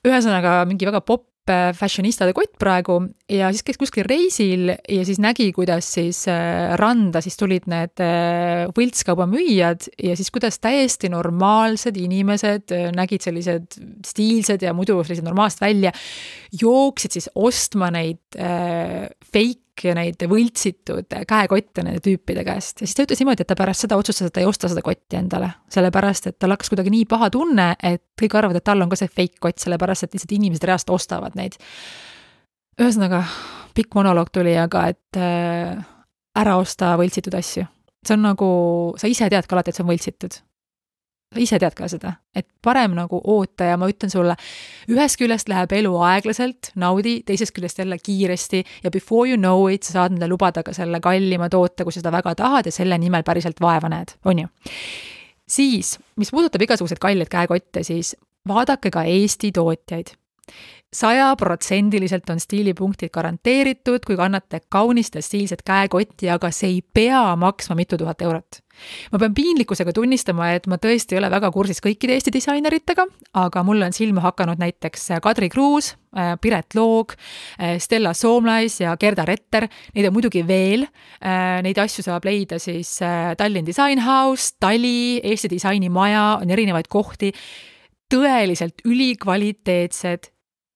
ühesõnaga mingi väga popp fashionistade kott praegu ja siis käis kuskil reisil ja siis nägi, kuidas siis äh, randa siis tulid need äh, võltskaubamüüjad ja siis kuidas täiesti normaalsed inimesed nägid sellised stiilsed ja muidu sellised normaalsed välja, jooksid siis ostma neid fake ja neid võltsitud käekotte nende tüüpide käest ja siis ta ütles niimoodi, et ta pärast seda otsustas, et ta ei osta seda kotti endale. sellepärast, et tal hakkas kuidagi nii paha tunne, et kõik arvavad, et tal on ka see fake kott, sellepärast et lihtsalt inimesed reaalselt ostavad neid. ühesõnaga, pikk monoloog tuli, aga et äh, ära osta võltsitud asju. see on nagu, sa ise tead ka alati, et see on võltsitud ise tead ka seda, et parem nagu oota ja ma ütlen sulle, ühest küljest läheb elu aeglaselt, naudi, teisest küljest jälle kiiresti ja before you know it, sa saad endale lubada ka selle kallima toote, kui sa seda väga tahad ja selle nimel päriselt vaeva näed, on ju. siis, mis puudutab igasuguseid kalleid käekotte, siis vaadake ka Eesti tootjaid sajaprotsendiliselt on stiilipunktid garanteeritud, kui kannate kaunist ja stiilset käekotti, aga see ei pea maksma mitu tuhat eurot. ma pean piinlikkusega tunnistama, et ma tõesti ei ole väga kursis kõikide Eesti disaineritega, aga mulle on silma hakanud näiteks Kadri Kruus, äh, Piret Loog, äh, Stella Soomlais ja Gerda Retter, neid on muidugi veel, äh, neid asju saab leida siis Tallinn Design House, Tali, Eesti Disainimaja, on erinevaid kohti, tõeliselt ülikvaliteetsed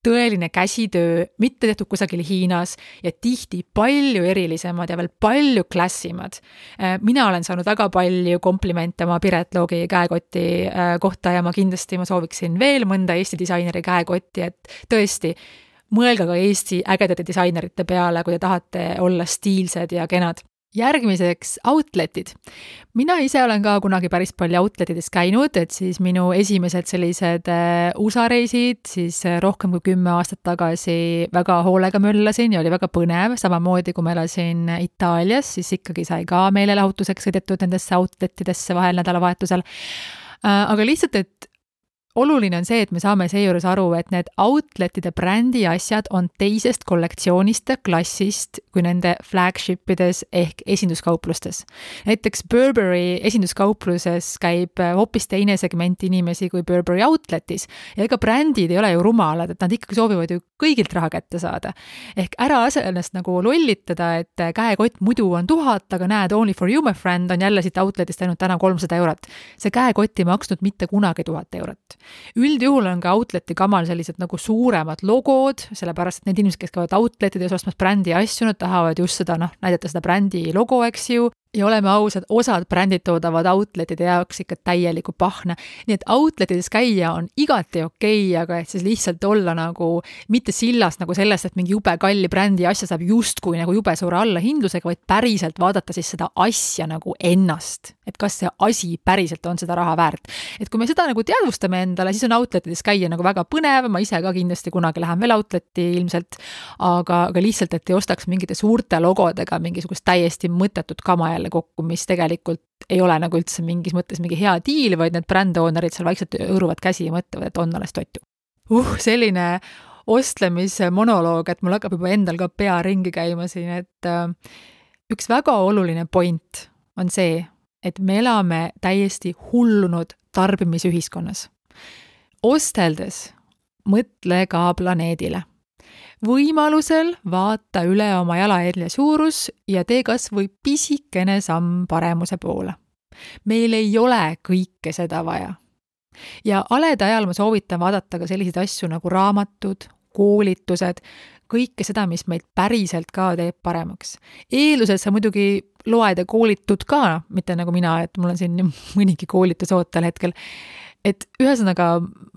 tõeline käsitöö, mitte tehtud kusagil Hiinas ja tihti palju erilisemad ja veel palju klassimad. Äh, mina olen saanud väga palju komplimente oma Piret Loogi käekoti äh, kohta ja ma kindlasti, ma sooviksin veel mõnda Eesti disaineri käekotti, et tõesti, mõelge ka Eesti ägedate disainerite peale, kui te tahate olla stiilsed ja kenad järgmiseks outlet'id. mina ise olen ka kunagi päris palju outlet ides käinud, et siis minu esimesed sellised äh, USA reisid siis äh, rohkem kui kümme aastat tagasi väga hoolega möllasin ja oli väga põnev, samamoodi kui ma elasin Itaalias, siis ikkagi sai ka meelelahutuseks sõidetud nendesse outlet idesse vahel nädalavahetusel. Äh, aga lihtsalt, et oluline on see, et me saame seejuures aru, et need outlet'ide brändi asjad on teisest kollektsioonist ja klassist kui nende flagship ides ehk esinduskauplustes. näiteks Burberry esinduskaupluses käib hoopis teine segment inimesi kui Burberry outlet'is ja ega brändid ei ole ju rumalad, et nad ikkagi soovivad ju kõigilt raha kätte saada. ehk ära lase ennast nagu lollitada, et käekott muidu on tuhat, aga näed, only for you my friend on jälle siit outlet'ist ainult täna kolmsada eurot. see käekott ei maksnud mitte kunagi tuhat eurot üldjuhul on ka outlet'i kamal sellised nagu suuremad logod, sellepärast et need inimesed, kes käivad outlet ides ostmas brändi asju, nad tahavad just seda noh, näidata seda brändi logo, eks ju, ja oleme ausad, osad brändid toodavad outlet'ide jaoks ikka täielikku pahna. nii et outlet ides käia on igati okei okay,, aga et siis lihtsalt olla nagu mitte sillas nagu sellest, et mingi jube kalli brändi asja saab justkui nagu jube suure allahindlusega, vaid päriselt vaadata siis seda asja nagu ennast. et kas see asi päriselt on seda raha väärt. et kui me seda nagu teadvustame endale, siis on outlet ides käia nagu väga põnev, ma ise ka kindlasti kunagi lähen veel outlet'i ilmselt, aga, aga lihtsalt, et ei ostaks mingite suurte logodega mingisugust täiesti mõttetut kama jälle kokku, mis tegelikult ei ole nagu üldse mingis mõttes mingi hea diil, vaid need brand owner'id seal vaikselt hõõruvad käsi ja mõtlevad, et on alles totu. uh, selline ostlemise monoloog, et mul hakkab juba endal ka pea ringi käima siin, et äh, üks väga oluline point on see, et me elame täiesti hullunud tarbimisühiskonnas. osteldes mõtle ka planeedile võimalusel vaata üle oma jalajälje suurus ja tee kas või pisikene samm paremuse poole. meil ei ole kõike seda vaja. ja haleda ajal ma soovitan vaadata ka selliseid asju nagu raamatud, koolitused, kõike seda, mis meid päriselt ka teeb paremaks. eeldusel sa muidugi loed ja koolitud ka, mitte nagu mina, et mul on siin mõnigi koolitus ootel hetkel et ühesõnaga,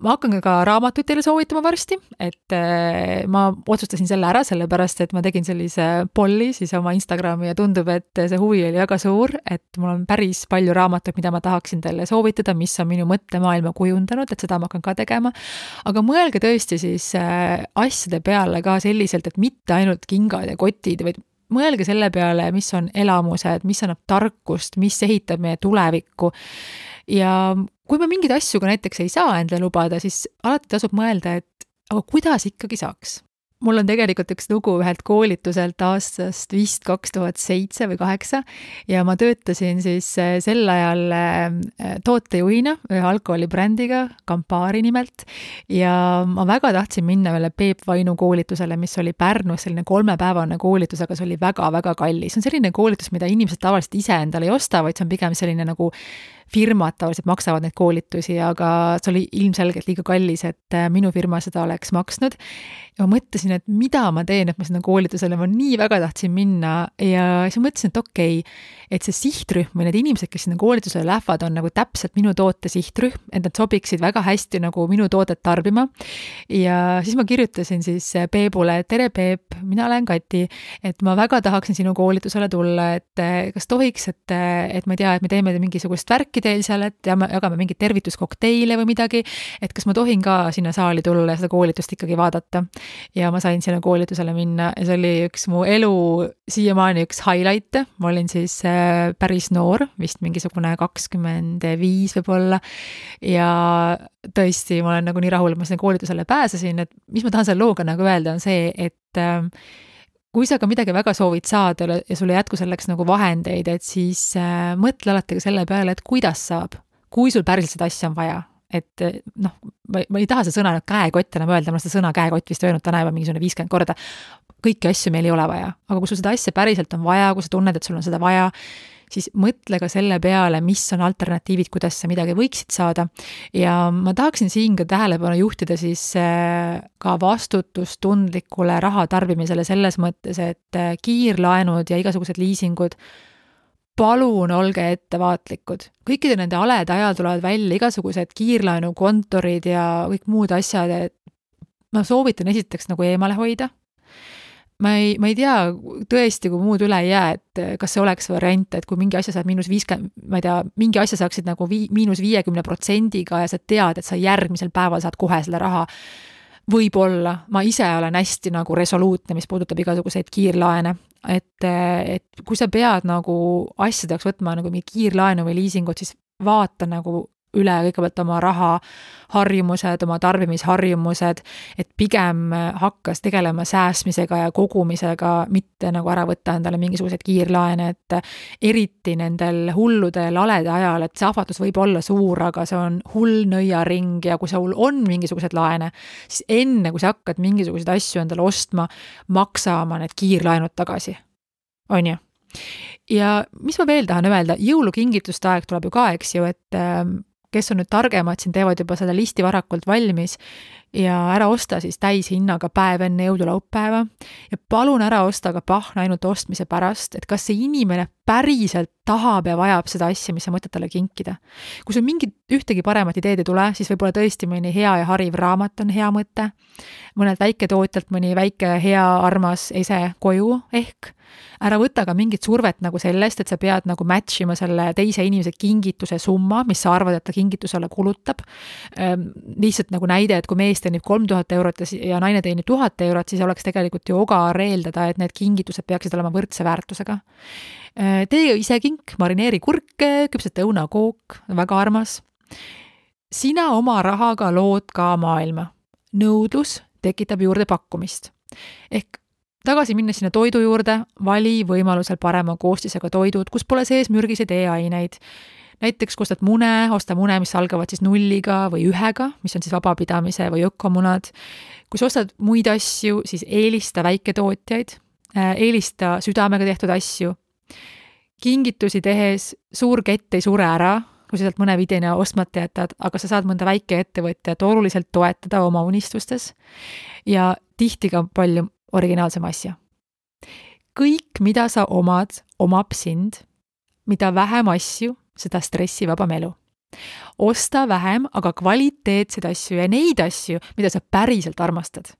ma hakkan ka raamatuid teile soovitama varsti, et äh, ma otsustasin selle ära, sellepärast et ma tegin sellise polli siis oma Instagrami ja tundub, et see huvi oli väga suur, et mul on päris palju raamatuid, mida ma tahaksin teile soovitada, mis on minu mõttemaailma kujundanud, et seda ma hakkan ka tegema. aga mõelge tõesti siis äh, asjade peale ka selliselt, et mitte ainult kingad ja kotid, vaid mõelge selle peale, mis on elamused, mis annab tarkust, mis ehitab meie tulevikku ja kui me mingeid asju ka näiteks ei saa endale lubada, siis alati tasub mõelda, et aga kuidas ikkagi saaks mul on tegelikult üks lugu ühelt koolituselt aastast vist kaks tuhat seitse või kaheksa ja ma töötasin siis äh, sel ajal äh, tootejuhina ühe alkoholibrändiga, Campari nimelt, ja ma väga tahtsin minna ühele Peep Vainu koolitusele, mis oli Pärnus, selline kolmepäevane koolitus, aga see oli väga-väga kallis. see on selline koolitus, mida inimesed tavaliselt ise endale ei osta, vaid see on pigem selline nagu firmad tavaliselt maksavad neid koolitusi, aga see oli ilmselgelt liiga kallis, et äh, minu firma seda oleks maksnud. ja ma mõtlesin, et mida ma teen, et ma sinna koolitusele, ma nii väga tahtsin minna ja siis ma mõtlesin, et okei okay,, et see sihtrühm või need inimesed, kes sinna koolitusele lähevad, on nagu täpselt minu toote sihtrühm, et nad sobiksid väga hästi nagu minu toodet tarbima. ja siis ma kirjutasin siis Peebule, tere Peep, mina olen Kati, et ma väga tahaksin sinu koolitusele tulla, et äh, kas tohiks, et, et ma ei tea, et me teeme mingisugust värki teil seal, et jagame, jagame mingeid tervituskokteile või midagi, et kas ma tohin ka sinna saali tulla ja seda koolitust ikkagi vaadata. ja ma sain sinna koolitusele minna ja see oli üks mu elu siiamaani üks highlight'e, ma olin siis äh, päris noor, vist mingisugune kakskümmend viis võib-olla, ja tõesti, ma olen nagu nii rahul, et ma sinna koolitusele pääsesin, et mis ma tahan selle looga nagu öelda, on see, et äh, kui sa ka midagi väga soovid saada ja sul ei jätku selleks nagu vahendeid, et siis äh, mõtle alati ka selle peale, et kuidas saab, kui sul päriselt seda asja on vaja. Et äh, noh, ma, ma ei taha seda sõna käekott enam öelda, ma olen seda sõna käekott vist öelnud täna juba mingisugune viiskümmend korda. kõiki asju meil ei ole vaja, aga kui sul seda asja päriselt on vaja, kui sa tunned, et sul on seda vaja, siis mõtle ka selle peale, mis on alternatiivid, kuidas sa midagi võiksid saada. ja ma tahaksin siin ka tähelepanu juhtida siis äh, ka vastutustundlikule raha tarbimisele selles mõttes, et äh, kiirlaenud ja igasugused liisingud palun olge ettevaatlikud. kõikide nende alede ajal tulevad välja igasugused kiirlaenukontorid ja kõik muud asjad, et ma soovitan esiteks nagu eemale hoida ma ei, ma ei tea tõesti, kui muud üle ei jää, et kas see oleks variant, et kui mingi asja saad miinus viiskümmend, ma ei tea, mingi asja saaksid nagu vii-, miinus viiekümne protsendiga ja sa tead, et sa järgmisel päeval saad kohe selle raha. võib-olla, ma ise olen hästi nagu resoluutne, mis puudutab igasuguseid kiirlaene, et, et kui sa pead nagu asjade jaoks võtma nagu mingi kiirlaenu või liisingut, siis vaata nagu üle kõigepealt oma rahaharjumused, oma tarbimisharjumused, et pigem hakkas tegelema säästmisega ja kogumisega, mitte nagu ära võtta endale mingisuguseid kiirlaene, et eriti nendel hulludel alede ajal, et see ahvatlus võib olla suur, aga see on hull nõiaring ja kui sul on mingisuguseid laene, siis enne, kui sa hakkad mingisuguseid asju endale ostma, maksa oma need kiirlaenud tagasi, on ju? Ja mis ma veel tahan öelda, jõulukingituste aeg tuleb ju ka, eks ju, et kes on nüüd targemad, siin teevad juba seda listi varakult valmis ja ära osta siis täishinnaga päev enne jõululaupäeva ja palun ära osta ka pahna ainult ostmise pärast, et kas see inimene päriselt tahab ja vajab seda asja, mis sa mõtled talle kinkida. kui sul mingit, ühtegi paremat ideed ei tule, siis võib-olla tõesti mõni hea ja hariv raamat on hea mõte, mõnelt väiketootjalt mõni väike hea armas ese koju ehk ära võta ka mingit survet nagu sellest, et sa pead nagu match ima selle teise inimese kingituse summa, mis sa arvad, et ta kingitusele kulutab. Ehm, lihtsalt nagu näide, et kui mees teenib kolm tuhat eurot ja, ja naine teenib tuhat eurot, siis oleks tegelikult ju ogar eeldada, et need kingitused peaksid olema võrdse väärtusega. Ehm, tee ise kink, marineeri kurke, küpseta õunakook, väga armas. sina oma rahaga lood ka maailma. nõudlus tekitab juurde pakkumist. ehk tagasi minnes sinna toidu juurde, vali võimalusel parema koostisega toidud, kus pole sees mürgiseid e-aineid. näiteks kui ostad mune, osta mune, mis algavad siis nulliga või ühega, mis on siis vabapidamise või ökomunad. kui sa ostad muid asju, siis eelista väiketootjaid, äh, eelista südamega tehtud asju. kingitusi tehes suur kett ei sure ära, kui sa sealt mõne vidina ostmata jätad, aga sa saad mõnda väikeettevõtjat oluliselt toetada oma unistustes. ja tihti ka palju originaalsema asja. kõik, mida sa omad, omab sind. mida vähem asju, seda stressivabam elu. osta vähem, aga kvaliteetseid asju ja neid asju, mida sa päriselt armastad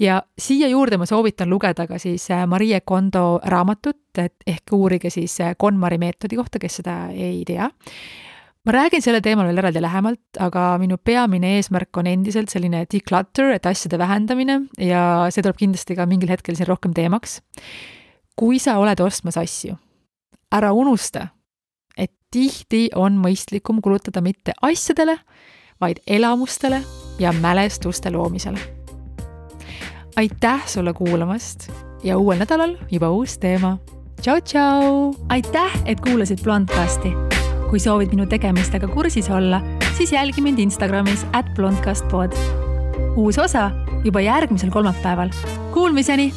ja siia juurde ma soovitan lugeda ka siis äh, Marie Kondo raamatut, et ehk uurige siis äh, KonMari meetodi kohta, kes seda ei tea ma räägin sellel teemal veel eraldi lähemalt, aga minu peamine eesmärk on endiselt selline declutter, et asjade vähendamine ja see tuleb kindlasti ka mingil hetkel siin rohkem teemaks. kui sa oled ostmas asju, ära unusta, et tihti on mõistlikum kulutada mitte asjadele, vaid elamustele ja mälestuste loomisele. aitäh sulle kuulamast ja uuel nädalal juba uus teema. tšau, tšau! aitäh, et kuulasid Blondcasti kui soovid minu tegemistega kursis olla, siis jälgi mind Instagramis at blondcastpod. uus osa juba järgmisel kolmapäeval. Kuulmiseni